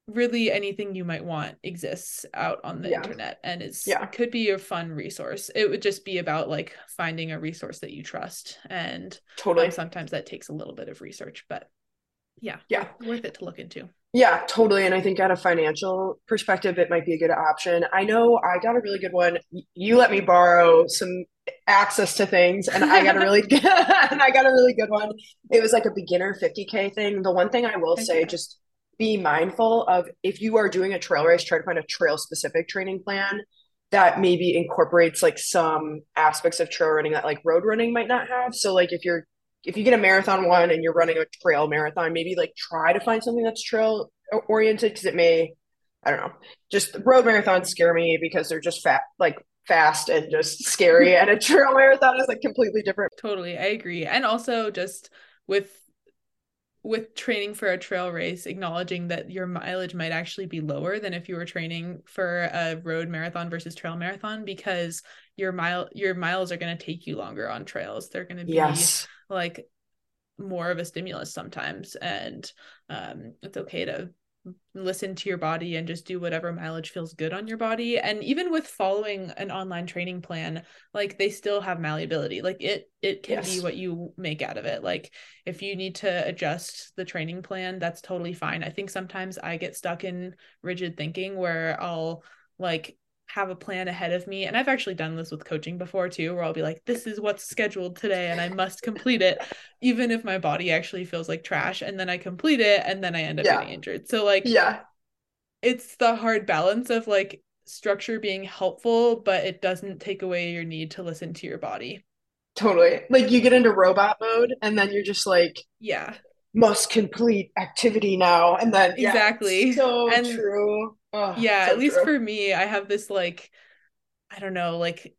really anything you might want exists out on the yeah. internet and is yeah. could be a fun resource. It would just be about like finding a resource that you trust and totally. um, sometimes that takes a little bit of research but yeah yeah. worth it to look into. Yeah totally and i think at a financial perspective it might be a good option. I know i got a really good one. You let me borrow some access to things and i got a really good and i got a really good one. It was like a beginner 50k thing. The one thing i will say just be mindful of if you are doing a trail race, try to find a trail specific training plan that maybe incorporates like some aspects of trail running that like road running might not have. So like if you're if you get a marathon one and you're running a trail marathon, maybe like try to find something that's trail oriented because it may I don't know. Just road marathons scare me because they're just fat like fast and just scary and a trail marathon is like completely different. Totally. I agree. And also just with with training for a trail race, acknowledging that your mileage might actually be lower than if you were training for a road marathon versus trail marathon because your mile your miles are going to take you longer on trails. They're going to be yes. like more of a stimulus sometimes and um, it's okay to listen to your body and just do whatever mileage feels good on your body. And even with following an online training plan like they still have malleability. Like it it can yes. be what you make out of it. Like if you need to adjust the training plan that's totally fine. I think sometimes i get stuck in rigid thinking where i'll like have a plan ahead of me. And I've actually done this with coaching before too, where I'll be like, this is what's scheduled today and I must complete it, even if my body actually feels like trash. And then I complete it and then I end up yeah. getting injured. So, like, yeah, it's the hard balance of like structure being helpful, but it doesn't take away your need to listen to your body. Totally. Like, you get into robot mode and then you're just like, yeah, must complete activity now. And then, yeah, exactly. So and true Oh, yeah, so at least true. for me, I have this like, I don't know, like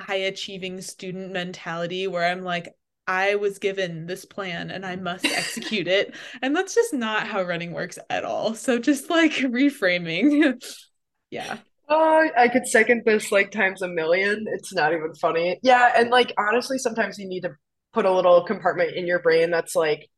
high achieving student mentality where I'm like, I was given this plan and I must execute it. And that's just not how running works at all. So just like reframing. yeah. Oh, I could second this like times a million. It's not even funny. Yeah. And like honestly, sometimes you need to put a little compartment in your brain that's like,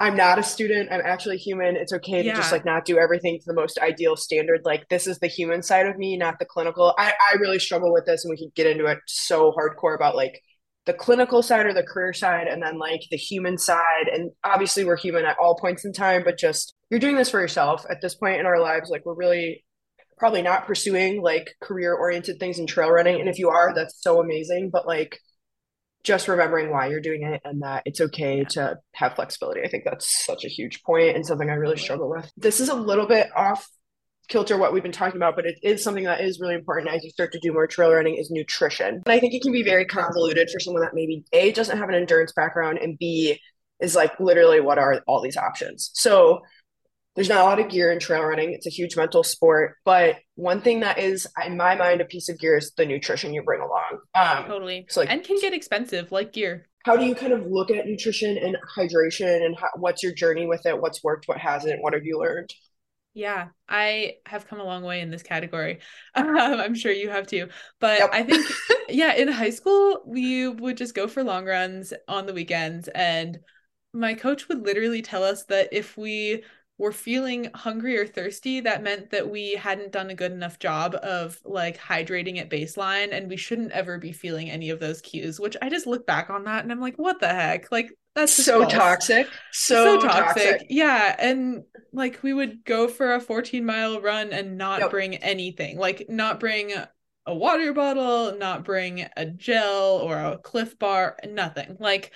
I'm not a student. I'm actually human. It's okay to just like not do everything to the most ideal standard. Like this is the human side of me, not the clinical. I, I really struggle with this and we could get into it so hardcore about like the clinical side or the career side and then like the human side. And obviously we're human at all points in time, but just you're doing this for yourself at this point in our lives. Like we're really probably not pursuing like career oriented things in trail running. And if you are, that's so amazing. But like just remembering why you're doing it and that it's okay yeah. to have flexibility. I think that's such a huge point and something I really struggle with. This is a little bit off kilter what we've been talking about, but it is something that is really important as you start to do more trail running is nutrition. And I think it can be very convoluted for someone that maybe A doesn't have an endurance background and B is like literally what are all these options. So there's not a lot of gear in trail running. It's a huge mental sport. But one thing that is, in my mind, a piece of gear is the nutrition you bring along. Um, totally. So like, and can get expensive, like gear. How do you kind of look at nutrition and hydration, and how, what's your journey with it? What's worked? What hasn't? What have you learned? Yeah, I have come a long way in this category. Um, I'm sure you have too. But yep. I think, yeah, in high school, we would just go for long runs on the weekends. And my coach would literally tell us that if we were feeling hungry or thirsty, that meant that we hadn't done a good enough job of like hydrating at baseline. And we shouldn't ever be feeling any of those cues, which I just look back on that and I'm like, what the heck? Like, that's so false. toxic. So, so toxic. toxic. Yeah. And like we would go for a 14 mile run and not yep. bring anything, like not bring a water bottle, not bring a gel or a Clif bar, nothing. Like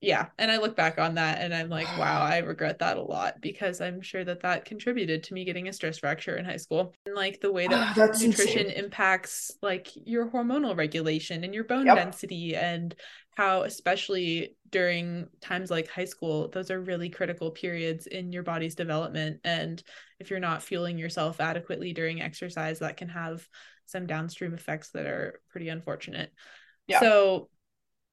yeah and i look back on that and i'm like wow i regret that a lot because i'm sure that that contributed to me getting a stress fracture in high school and like the way that oh, nutrition insane. impacts like your hormonal regulation and your bone yep. density and how especially during times like high school those are really critical periods in your body's development and if you're not fueling yourself adequately during exercise that can have some downstream effects that are pretty unfortunate yeah. so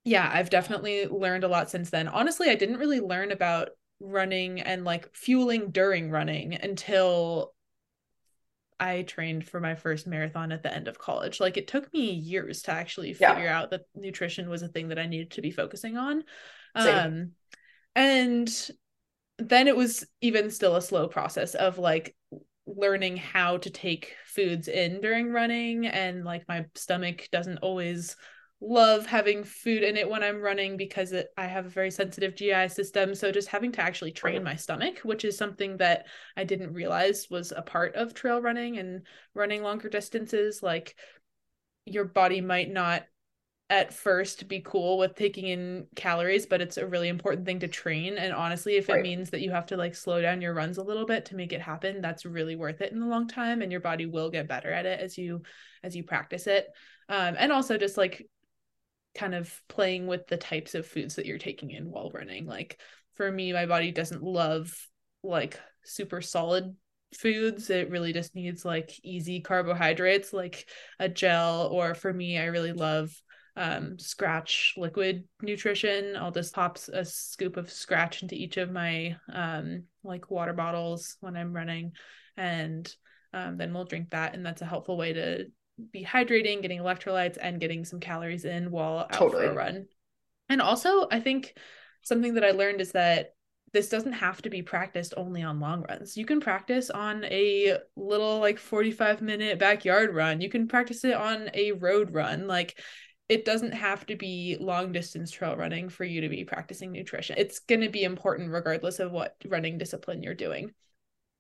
yeah, I've definitely learned a lot since then. Honestly, I didn't really learn about running and like fueling during running until I trained for my first marathon at the end of college. Like it took me years to actually figure yeah. out that nutrition was a thing that I needed to be focusing on. Same. Um and then it was even still a slow process of like learning how to take foods in during running and like my stomach doesn't always love having food in it when I'm running because it, I have a very sensitive GI system. So just having to actually train my stomach, which is something that I didn't realize was a part of trail running and running longer distances. Like your body might not at first be cool with taking in calories, but it's a really important thing to train. And honestly, if it means that you have to like slow down your runs a little bit to make it happen, that's really worth it in the long time. And your body will get better at it as you as you practice it. Um, and also just like kind of playing with the types of foods that you're taking in while running. Like for me, my body doesn't love like super solid foods. It really just needs like easy carbohydrates, like a gel. Or for me, I really love um, Skratch liquid nutrition. I'll just pop a scoop of Skratch into each of my um, like water bottles when I'm running, and um, then we'll drink that. And that's a helpful way to be hydrating, getting electrolytes, and getting some calories in while out totally. for a run. And also, I think something that I learned is that this doesn't have to be practiced only on long runs. You can practice on a little like 45 minute backyard run. You can practice it on a road run. Like it doesn't have to be long distance trail running for you to be practicing nutrition. It's going to be important regardless of what running discipline you're doing.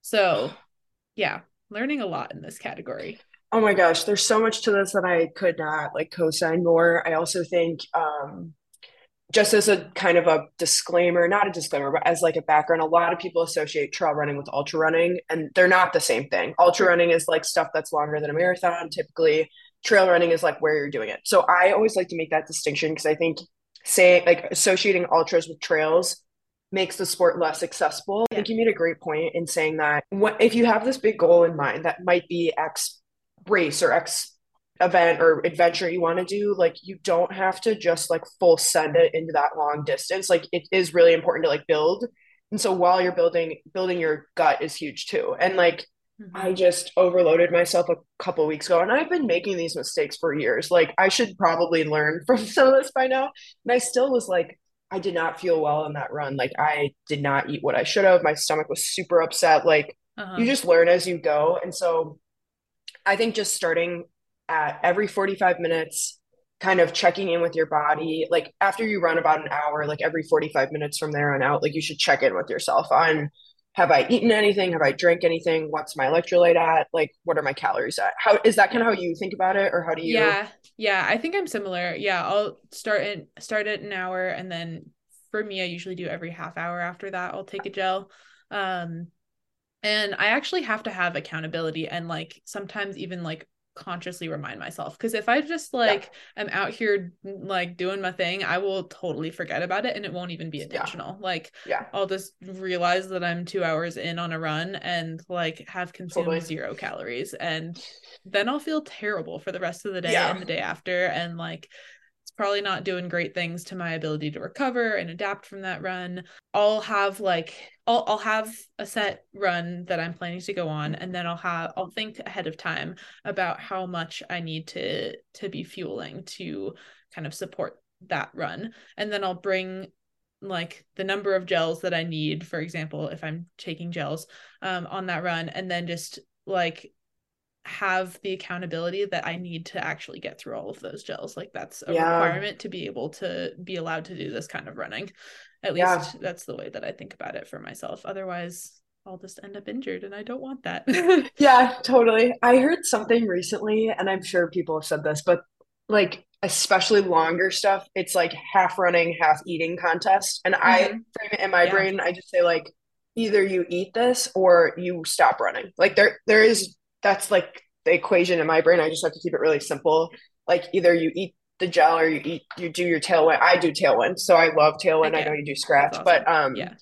So, yeah, learning a lot in this category. Oh my gosh, there's so much to this that I could not like co-sign more. I also think um just as a kind of a disclaimer, not a disclaimer, but as like a background, a lot of people associate trail running with ultra running, and they're not the same thing. Ultra running is like stuff that's longer than a marathon. Typically, trail running is like where you're doing it. So I always like to make that distinction because I think saying like associating ultras with trails makes the sport less accessible. I think you made a great point in saying that what, if you have this big goal in mind that might be X race or X event or adventure you want to do, like you don't have to just like full send it into that long distance. Like it is really important to like build. And so while you're building, building your gut is huge too. And like mm-hmm. I just overloaded myself a couple weeks ago and I've been making these mistakes for years. Like I should probably learn from some of this by now. And I still was like, I did not feel well in that run. Like I did not eat what I should have. My stomach was super upset. Like uh-huh. you just learn as you go. And so I think just starting at every 45 minutes, kind of checking in with your body, like after you run about an hour, like every 45 minutes from there on out, like you should check in with yourself on have I eaten anything? Have I drank anything? What's my electrolyte at? Like, what are my calories at? How is that kind of how you think about it, or how do you? Yeah, yeah, I think I'm similar. Yeah, I'll start in start at an hour, and then for me, I usually do every half hour after that. I'll take a gel. Um, and i actually have to have accountability and like sometimes even like consciously remind myself because if i just like yeah. am out here mm, like doing my thing i will totally forget about it and it won't even be intentional yeah. like yeah i'll just realize that i'm two hours in on a run and like have consumed totally. zero calories and then i'll feel terrible for the rest of the day yeah. and the day after and like probably not doing great things to my ability to recover and adapt from that run. I'll have like I'll I'll have a set run that I'm planning to go on and then I'll have I'll think ahead of time about how much I need to to be fueling to kind of support that run. And then I'll bring like the number of gels that I need, for example, if I'm taking gels um, on that run, and then just like have the accountability that I need to actually get through all of those gels. Like that's a yeah. requirement to be able to be allowed to do this kind of running. At least yeah. that's the way that I think about it for myself. Otherwise, I'll just end up injured and I don't want that. yeah, totally. I heard something recently and I'm sure people have said this, but like especially longer stuff, it's like half running, half eating contest. And mm-hmm. I frame it in my yeah. brain, I just say like either you eat this or you stop running. Like there there is that's like the equation in my brain. I just have to keep it really simple. Like either you eat the gel or you eat you do your tailwind. I do tailwind, so I love tailwind. Okay. I know you do Skratch, awesome. but um yeah.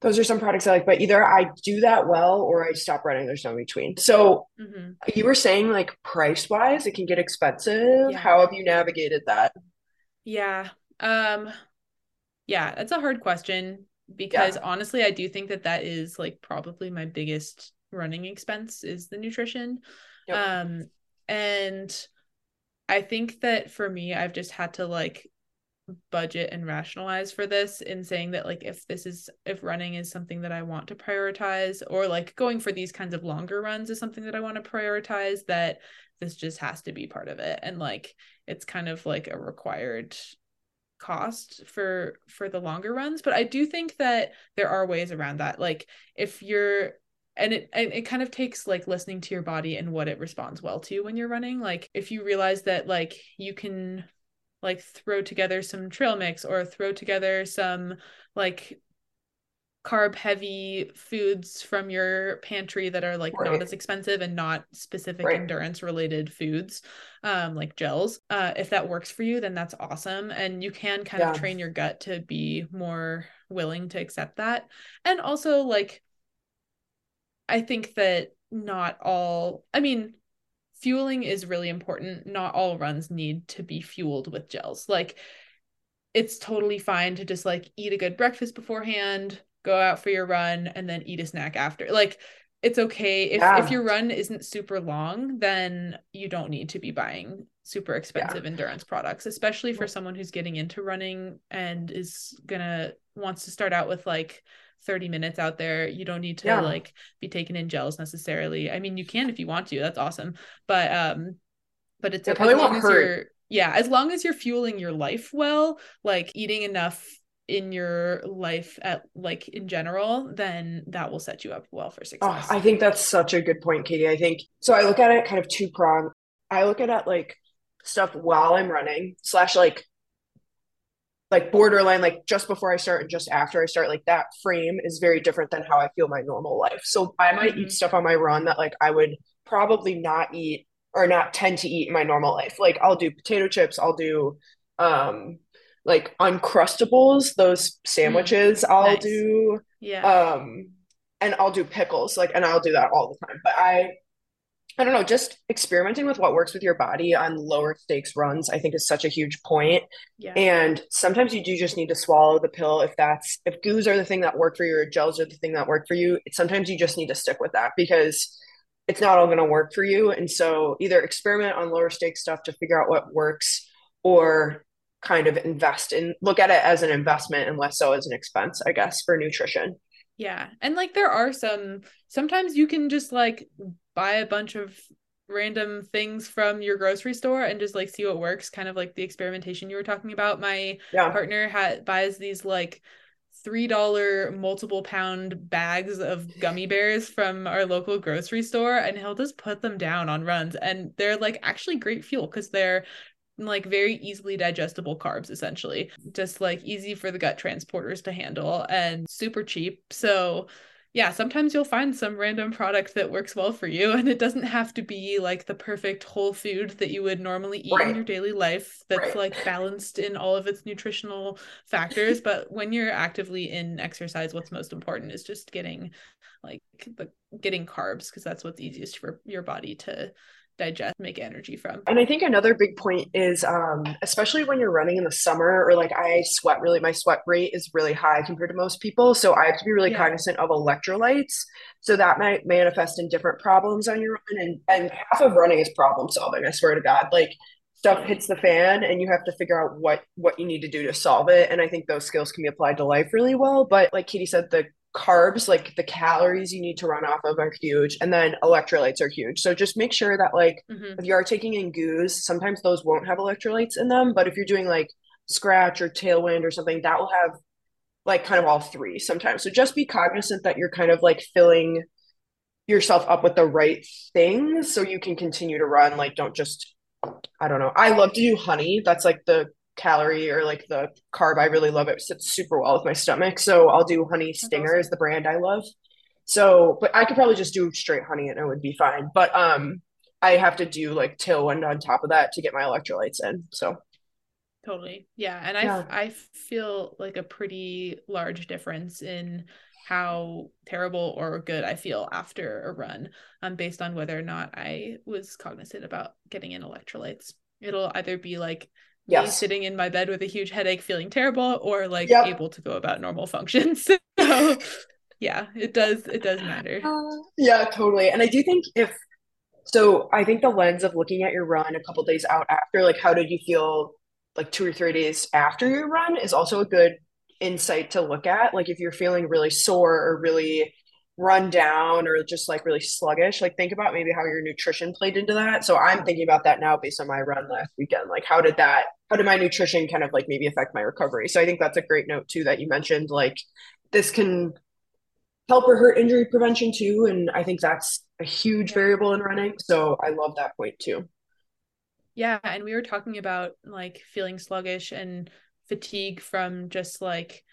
Those are some products I like, but either I do that well or I stop running. There's no between. So mm-hmm. you were saying like price wise, it can get expensive. Yeah. How have you navigated that? Yeah. Um yeah, that's a hard question because yeah. honestly, I do think that that is like probably my biggest running expense is the nutrition. Yep. Um, and I think that for me, I've just had to like budget and rationalize for this in saying that like if this is if running is something that I want to prioritize or like going for these kinds of longer runs is something that I want to prioritize that this just has to be part of it and like it's kind of like a required cost for for the longer runs but I do think that there are ways around that like if you're and it it kind of takes like listening to your body and what it responds well to when you're running like if you realize that like you can like throw together some trail mix or throw together some like carb heavy foods from your pantry that are like right. not as expensive and not specific right. endurance related foods um like gels uh if that works for you then that's awesome and you can kind yeah. of train your gut to be more willing to accept that and also like I think that not all, I mean, fueling is really important. Not all runs need to be fueled with gels. Like, it's totally fine to just like eat a good breakfast beforehand, go out for your run, and then eat a snack after. Like, it's okay if yeah. if your run isn't super long then you don't need to be buying super expensive yeah. endurance products especially for someone who's getting into running and is gonna wants to start out with like 30 minutes out there. You don't need to yeah. like be taken in gels necessarily. I mean, you can if you want to. That's awesome. But um but it's it probably won't hurt. Yeah, as long as you're fueling your life well, like eating enough in your life at like in general, then that will set you up well for success. Oh, I think that's such a good point, Katie. I think so. I look at it kind of two prong. I look at it like stuff while I'm running slash like like borderline like just before I start and just after I start like that frame is very different than how I feel my normal life. So I might mm-hmm. eat stuff on my run that like I would probably not eat or not tend to eat in my normal life. Like I'll do potato chips, I'll do um like uncrustables, those sandwiches mm, I'll nice. do. Yeah. Um and I'll do pickles like and I'll do that all the time. But I I don't know, just experimenting with what works with your body on lower stakes runs, I think is such a huge point. Yeah. And sometimes you do just need to swallow the pill if that's if goos are the thing that work for you or gels are the thing that work for you. Sometimes you just need to stick with that because it's not all going to work for you. And so either experiment on lower stakes stuff to figure out what works or kind of invest in look at it as an investment and less so as an expense, I guess, for nutrition. Yeah. And like there are some sometimes you can just like buy a bunch of random things from your grocery store and just like see what works kind of like the experimentation you were talking about. My yeah. partner had buys these like three dollar multiple pound bags of gummy bears from our local grocery store and he'll just put them down on runs and they're like actually great fuel because they're like very easily digestible carbs essentially. Just like easy for the gut transporters to handle and super cheap. So yeah, sometimes you'll find some random product that works well for you. And it doesn't have to be like the perfect whole food that you would normally eat right. in your daily life that's right. like balanced in all of its nutritional factors. But when you're actively in exercise, what's most important is just getting like the getting carbs because that's what's easiest for your body to digest make energy from. And i think another big point is um, especially when you're running in the summer or like i sweat really my sweat rate is really high compared to most people. So i have to be really yeah. cognizant of electrolytes. So that might manifest in different problems on your run and, and half of running is problem solving i swear to god. Like stuff hits the fan and you have to figure out what what you need to do to solve it. And i think those skills can be applied to life really well. But like katie said the carbs, like the calories you need to run off of are huge. And then electrolytes are huge. So just make sure that like mm-hmm. if you are taking in goos, sometimes those won't have electrolytes in them. But if you're doing like Skratch or tailwind or something, that will have like kind of all three sometimes. So just be cognizant that you're kind of like filling yourself up with the right things so you can continue to run. Like don't just I don't know. I love to do honey. That's like the calorie or like the carb I really love. It sits super well with my stomach. So I'll do honey stinger awesome. is the brand I love. So, but I could probably just do straight honey and it would be fine. But um I have to do like tailwind on top of that to get my electrolytes in. So totally. Yeah. And yeah. I I feel like a pretty large difference in how terrible or good I feel after a run, um, based on whether or not I was cognizant about getting in electrolytes. It'll either be like yes. me sitting in my bed with a huge headache feeling terrible or like yep. able to go about normal functions so yeah it does it does matter uh, yeah totally and i do think if so i think the lens of looking at your run a couple days out after like how did you feel like two or three days after your run is also a good insight to look at like if you're feeling really sore or really run down or just like really sluggish like think about maybe how your nutrition played into that. So i'm thinking about that now based on my run last weekend. Like how did that how did my nutrition kind of like maybe affect my recovery? So i think that's a great note too that you mentioned like this can help or hurt injury prevention too and i think that's a huge variable in running. So i love that point too. Yeah and we were talking about like feeling sluggish and fatigue from just like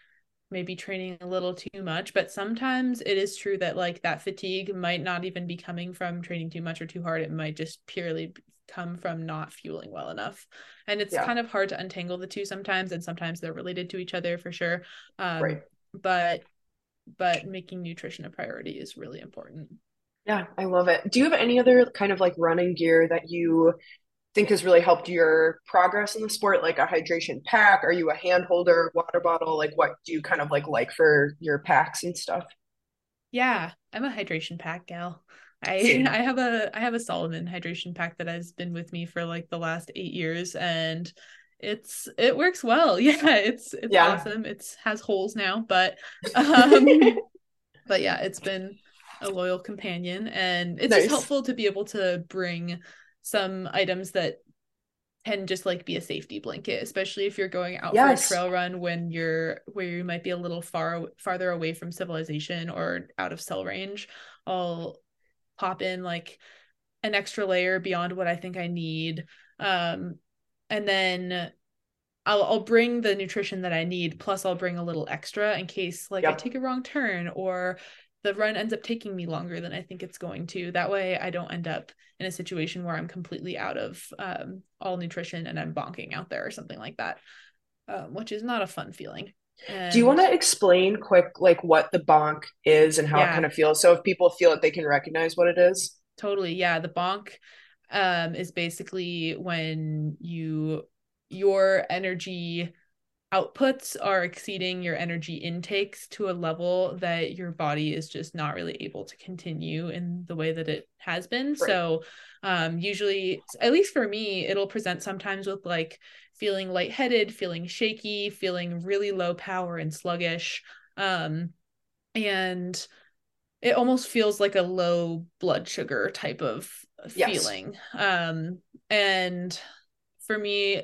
maybe training a little too much but sometimes it is true that like that fatigue might not even be coming from training too much or too hard. It might just purely come from not fueling well enough. And it's yeah. kind of hard to untangle the two sometimes and sometimes they're related to each other for sure. Um, right. but but making nutrition a priority is really important. Yeah i love it. Do you have any other kind of like running gear that you think has really helped your progress in the sport like a hydration pack? Are you a hand holder water bottle? Like what do you kind of like like for your packs and stuff? Yeah i'm a hydration pack gal. I i have a i have a Salomon hydration pack that has been with me for like the last eight years and it's it works well. Yeah it's it's yeah. awesome. It's has holes now but um but yeah it's been a loyal companion and it's nice. just helpful to be able to bring some items that can just like be a safety blanket especially if you're going out yes. for a trail run when you're where you might be a little far farther away from civilization or out of cell range i'll pop in like an extra layer beyond what i think i need um and then I'll I'll bring the nutrition that I need plus I'll bring a little extra in case like yep. I take a wrong turn or the run ends up taking me longer than I think it's going to. That way, I don't end up in a situation where I'm completely out of um, all nutrition and I'm bonking out there or something like that, um, which is not a fun feeling. And... Do you want to explain quick, like what the bonk is and how yeah. it kind of feels? So if people feel it, they can recognize what it is. Totally, yeah. The bonk um, is basically when you your energy outputs are exceeding your energy intakes to a level that your body is just not really able to continue in the way that it has been. Right. So, um, usually, at least for me, it'll present sometimes with like feeling lightheaded, feeling shaky, feeling really low power and sluggish. Um, and it almost feels like a low blood sugar type of yes. feeling. Um, and for me,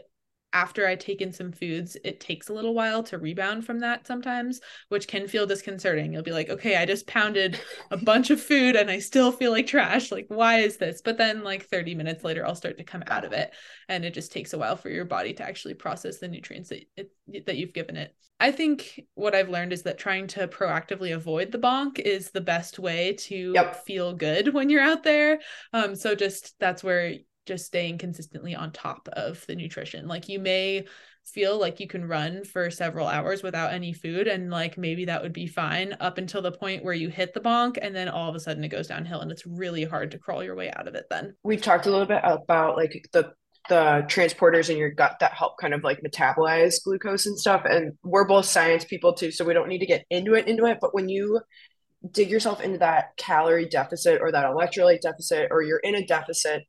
after I take in some foods, it takes a little while to rebound from that sometimes, which can feel disconcerting. You'll be like, okay, I just pounded a bunch of food and I still feel like trash. Like, why is this? But then, like 30 minutes later, I'll start to come out of it. And it just takes a while for your body to actually process the nutrients that, it, that you've given it. I think what I've learned is that trying to proactively avoid the bonk is the best way to yep. feel good when you're out there. Um, so just that's where just staying consistently on top of the nutrition. Like you may feel like you can run for several hours without any food and like maybe that would be fine up until the point where you hit the bonk and then all of a sudden it goes downhill and it's really hard to crawl your way out of it then. We've talked a little bit about like the the transporters in your gut that help kind of like metabolize glucose and stuff and we're both science people too so we don't need to get into it into it but when you dig yourself into that calorie deficit or that electrolyte deficit or you're in a deficit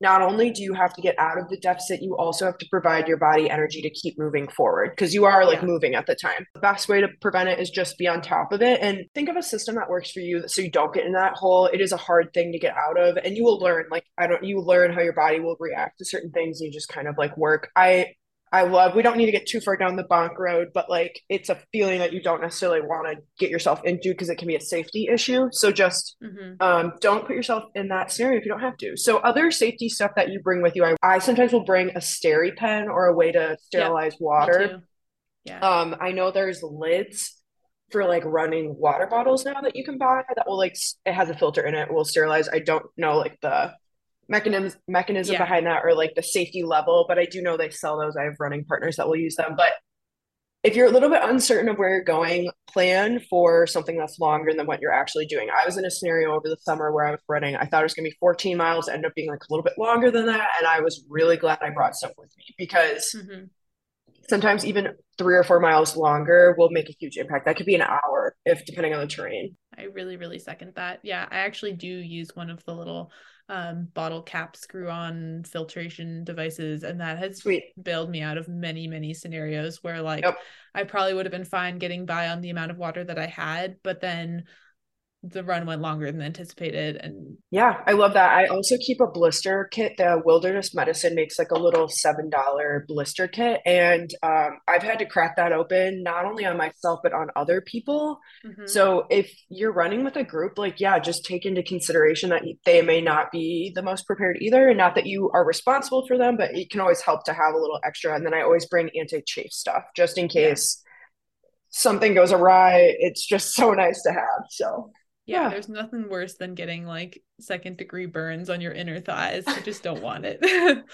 not only do you have to get out of the deficit, you also have to provide your body energy to keep moving forward because you are like yeah. moving at the time. The best way to prevent it is just be on top of it and think of a system that works for you so you don't get in that hole. It is a hard thing to get out of and you will learn like I don't you learn how your body will react to certain things. You just kind of like work. I I love, we don't need to get too far down the bonk road, but like it's a feeling that you don't necessarily want to get yourself into because it can be a safety issue. So just mm-hmm. um, don't put yourself in that scenario if you don't have to. So, other safety stuff that you bring with you, I, I sometimes will bring a SteriPEN or a way to sterilize water. Yeah. Um, I know there's lids for like running water bottles now that you can buy that will like, it has a filter in it, will sterilize. I don't know like the mechanism mechanism yeah. behind that or like the safety level but i do know they sell those. I have running partners that will use them. But if you're a little bit uncertain of where you're going plan for something that's longer than what you're actually doing. I was in a scenario over the summer where i was running i thought it was going to be 14 miles ended up being like a little bit longer than that and i was really glad i brought stuff with me because mm-hmm. sometimes even three or four miles longer will make a huge impact. That could be an hour if depending on the terrain. I really really second that. Yeah i actually do use one of the little um, bottle cap screw on filtration devices and that has Sweet. bailed me out of many many scenarios where like yep. i probably would have been fine getting by on the amount of water that i had but then the run went longer than anticipated and yeah i love that. I also keep a blister kit. The wilderness medicine makes like a little seven dollar blister kit and um, i've had to crack that open not only on myself but on other people. Mm-hmm. so if you're running with a group like yeah just take into consideration that they may not be the most prepared either and not that you are responsible for them but it can always help to have a little extra and then i always bring anti-chafe stuff just in case yeah something goes awry, it's just so nice to have. So yeah, yeah, there's nothing worse than getting like second degree burns on your inner thighs. I just don't want it.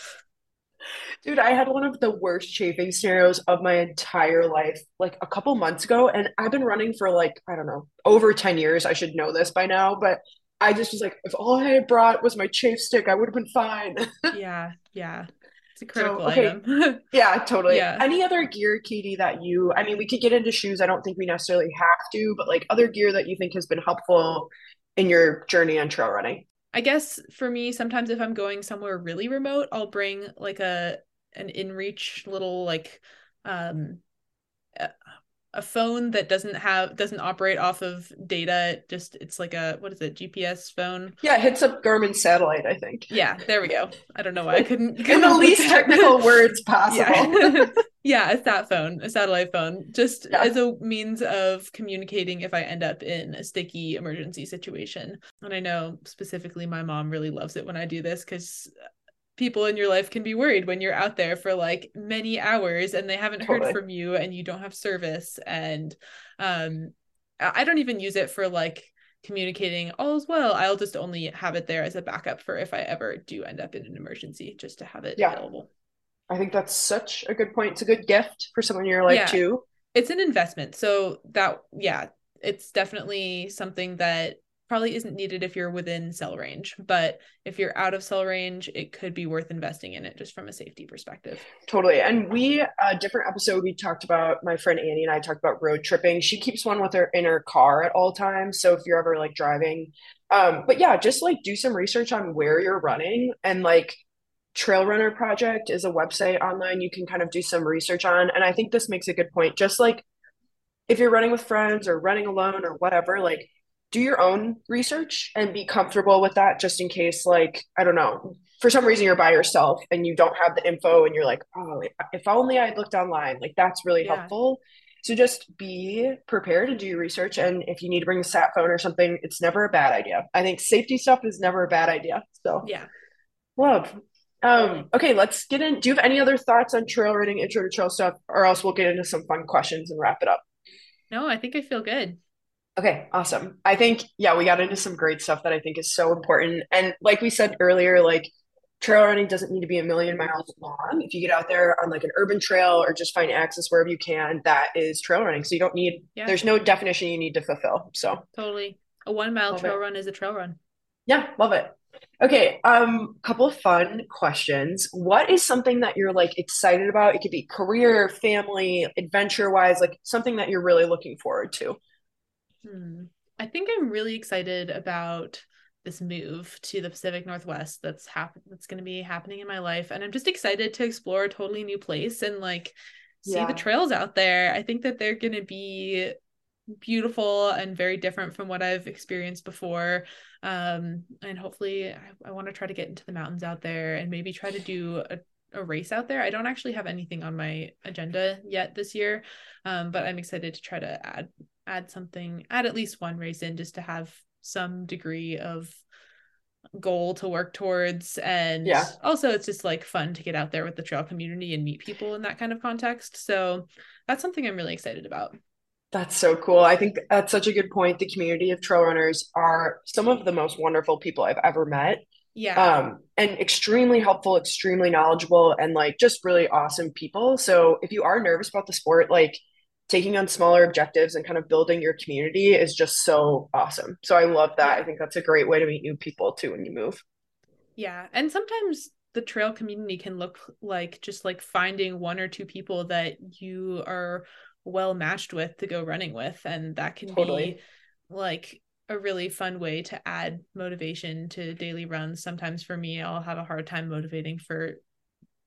Dude, I had one of the worst chafing scenarios of my entire life like a couple months ago. And I've been running for like, I don't know, over 10 years. I should know this by now. But I just was like, if all I had brought was my chafe stick, I would have been fine. yeah. Yeah. It's a critical so, okay. item. yeah, totally. Yeah. Any other gear, Katie, that you, I mean, we could get into shoes. I don't think we necessarily have to, but like other gear that you think has been helpful in your journey on trail running? I guess for me, sometimes if I'm going somewhere really remote, I'll bring like a, an inReach little like, um, a phone that doesn't have doesn't operate off of data just it's like a what is it gps phone? Yeah it hits a garmin satellite i think. Yeah there we go. I don't know why i couldn't in the least technical words possible. Yeah. yeah a sat phone a satellite phone just yeah. as a means of communicating if i end up in a sticky emergency situation. And i know specifically my mom really loves it when i do this because people in your life can be worried when you're out there for like many hours and they haven't totally. heard from you and you don't have service and um i don't even use it for like communicating all as well i'll just only have it there as a backup for if i ever do end up in an emergency just to have it yeah. available i think that's such a good point it's a good gift for someone in your life yeah. too it's an investment so that yeah it's definitely something that probably isn't needed if you're within cell range but if you're out of cell range it could be worth investing in it just from a safety perspective. Totally. And we a different episode we talked about my friend annie and i talked about road tripping. She keeps one with her in her car at all times. So if you're ever like driving um but yeah just like do some research on where you're running. And like trail runner project is a website online you can kind of do some research on. And i think this makes a good point. Just like if you're running with friends or running alone or whatever like do your own research and be comfortable with that just in case like i don't know for some reason you're by yourself and you don't have the info and you're like, oh, if only I'd looked online, like that's really yeah. helpful. So just be prepared and do your research. And if you need to bring a sat phone or something, it's never a bad idea. I think safety stuff is never a bad idea. So yeah. Love. Um, okay, let's get in. Do you have any other thoughts on trail running, intro to trail stuff, or else we'll get into some fun questions and wrap it up? No, I think I feel good. Okay, awesome. I think, yeah, we got into some great stuff that I think is so important. And like we said earlier, like trail running doesn't need to be a million miles long. If you get out there on like an urban trail or just find access wherever you can, that is trail running. So you don't need, yeah. there's no definition you need to fulfill. So totally. A one mile love trail it. run is a trail run. Yeah, love it. Okay, um, couple of fun questions. What is something that you're like excited about? It could be career, family, adventure wise, like something that you're really looking forward to. Hmm. I think I'm really excited about this move to the Pacific Northwest that's hap- that's going to be happening in my life and I'm just excited to explore a totally new place and like see yeah. the trails out there. I think that they're going to be beautiful and very different from what I've experienced before. Um, and hopefully, I, I want to try to get into the mountains out there and maybe try to do a, a race out there. I don't actually have anything on my agenda yet this year, um, but I'm excited to try to add add something, add at least one race in just to have some degree of goal to work towards and yeah. also it's just like fun to get out there with the trail community and meet people in that kind of context so that's something i'm really excited about that's so cool. I think that's such a good point. The community of trail runners are some of the most wonderful people I've ever met. Yeah. Um, and extremely helpful, extremely knowledgeable, and like just really awesome people. So if you are nervous about the sport, like taking on smaller objectives and kind of building your community is just so awesome. So I love that. I think that's a great way to meet new people too when you move. Yeah. And sometimes the trail community can look like just like finding one or two people that you are well matched with to go running with and that can totally. be like a really fun way to add motivation to daily runs sometimes for me i'll have a hard time motivating for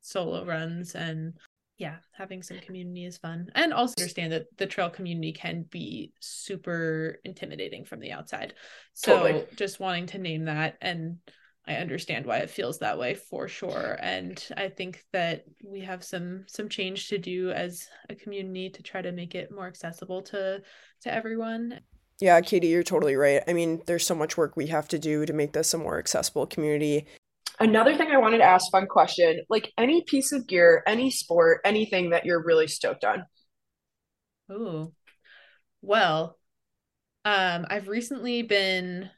solo runs and yeah having some community is fun and also understand that the trail community can be super intimidating from the outside so totally. just wanting to name that and I understand why it feels that way for sure. And I think that we have some some change to do as a community to try to make it more accessible to to everyone. Yeah, Katie, you're totally right. I mean, there's so much work we have to do to make this a more accessible community. Another thing I wanted to ask, fun question, like any piece of gear, any sport, anything that you're really stoked on. Oh. Well, um I've recently been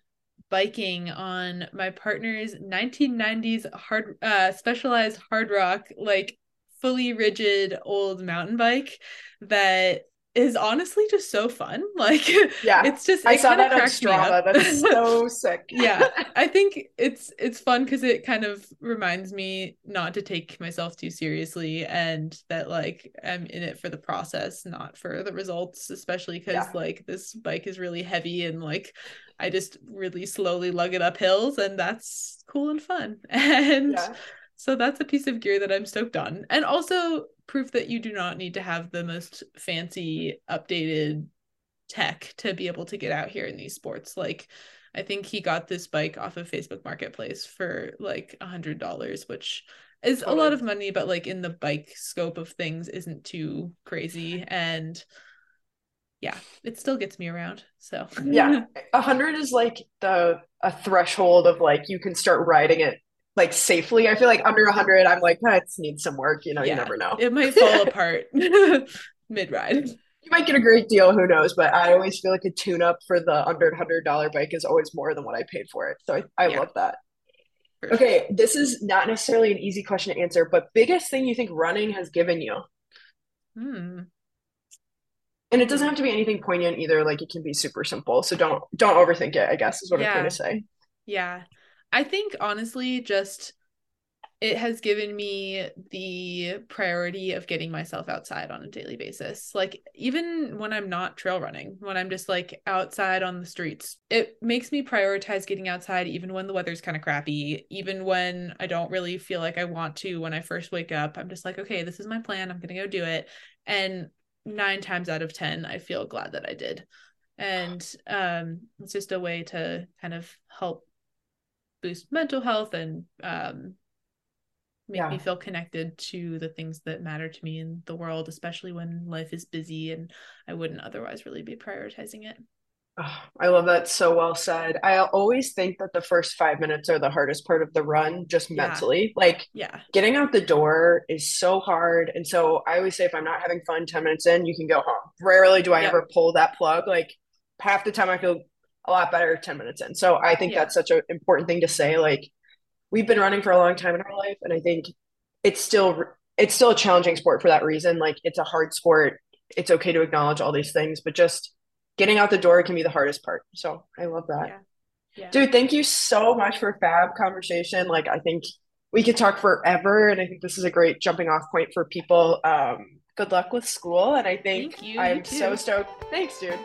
biking on my partner's 1990s hard uh specialized hard rock like fully rigid old mountain bike that is honestly just so fun. Like, yeah, it's just I saw that on Strava. That's so sick. yeah, I think it's it's fun because it kind of reminds me not to take myself too seriously, and that like I'm in it for the process, not for the results. Especially because yeah. like this bike is really heavy, and like I just really slowly lug it up hills, and that's cool and fun. And yeah. so that's a piece of gear that I'm stoked on, and also proof that you do not need to have the most fancy updated tech to be able to get out here in these sports. Like i think he got this bike off of facebook marketplace for like a hundred dollars which is a lot of money but like in the bike scope of things isn't too crazy. And yeah it still gets me around so. Yeah. A hundred is like the a threshold of like you can start riding it like safely. I feel like under 100, I'm like, I oh, needs some work. You know, yeah, you never know. It might fall apart mid ride. You might get a great deal, who knows? But I always feel like a tune up for the under $100 bike is always more than what I paid for it. So I, I yeah. love that. Okay, this is not necessarily an easy question to answer, but biggest thing you think running has given you? Hmm. And it doesn't have to be anything poignant either. Like it can be super simple. So don't don't overthink it. I guess is what yeah. I'm trying to say. Yeah. I think honestly, just it has given me the priority of getting myself outside on a daily basis. Like, even when I'm not trail running, when I'm just like outside on the streets, it makes me prioritize getting outside, even when the weather's kind of crappy, even when I don't really feel like I want to. When I first wake up, I'm just like, okay, this is my plan. I'm going to go do it. And nine times out of 10, I feel glad that I did. And um, it's just a way to kind of help boost mental health and um, make yeah. me feel connected to the things that matter to me in the world, especially when life is busy and I wouldn't otherwise really be prioritizing it. Oh, I love that. So well said. I always think that the first five minutes are the hardest part of the run, just yeah. mentally. Like, yeah, getting out the door is so hard. And so I always say, if I'm not having fun 10 minutes in, you can go home. Rarely do I yep. ever pull that plug. Like, half the time I feel a lot better 10 minutes in. So I think yeah. that's such an important thing to say. Like, we've been running for a long time in our life. And I think it's still, it's still a challenging sport for that reason. Like, it's a hard sport. It's okay to acknowledge all these things, but just, getting out the door can be the hardest part. So I love that. Yeah. Yeah. Dude, thank you so much for fab conversation. Like I think we could talk forever and I think this is a great jumping off point for people. Um, good luck with school and I think you, I'm so stoked. Thanks, dude.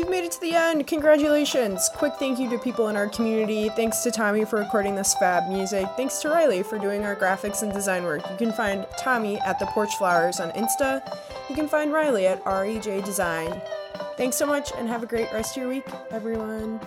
You've made it to the end. Congratulations. Quick thank you to people in our community. Thanks to Tommy for recording this fab music. Thanks to Riley for doing our graphics and design work. You can find Tommy at the Porch Flowers on Insta. You can find Riley at REJ Design. Thanks so much and have a great rest of your week, everyone.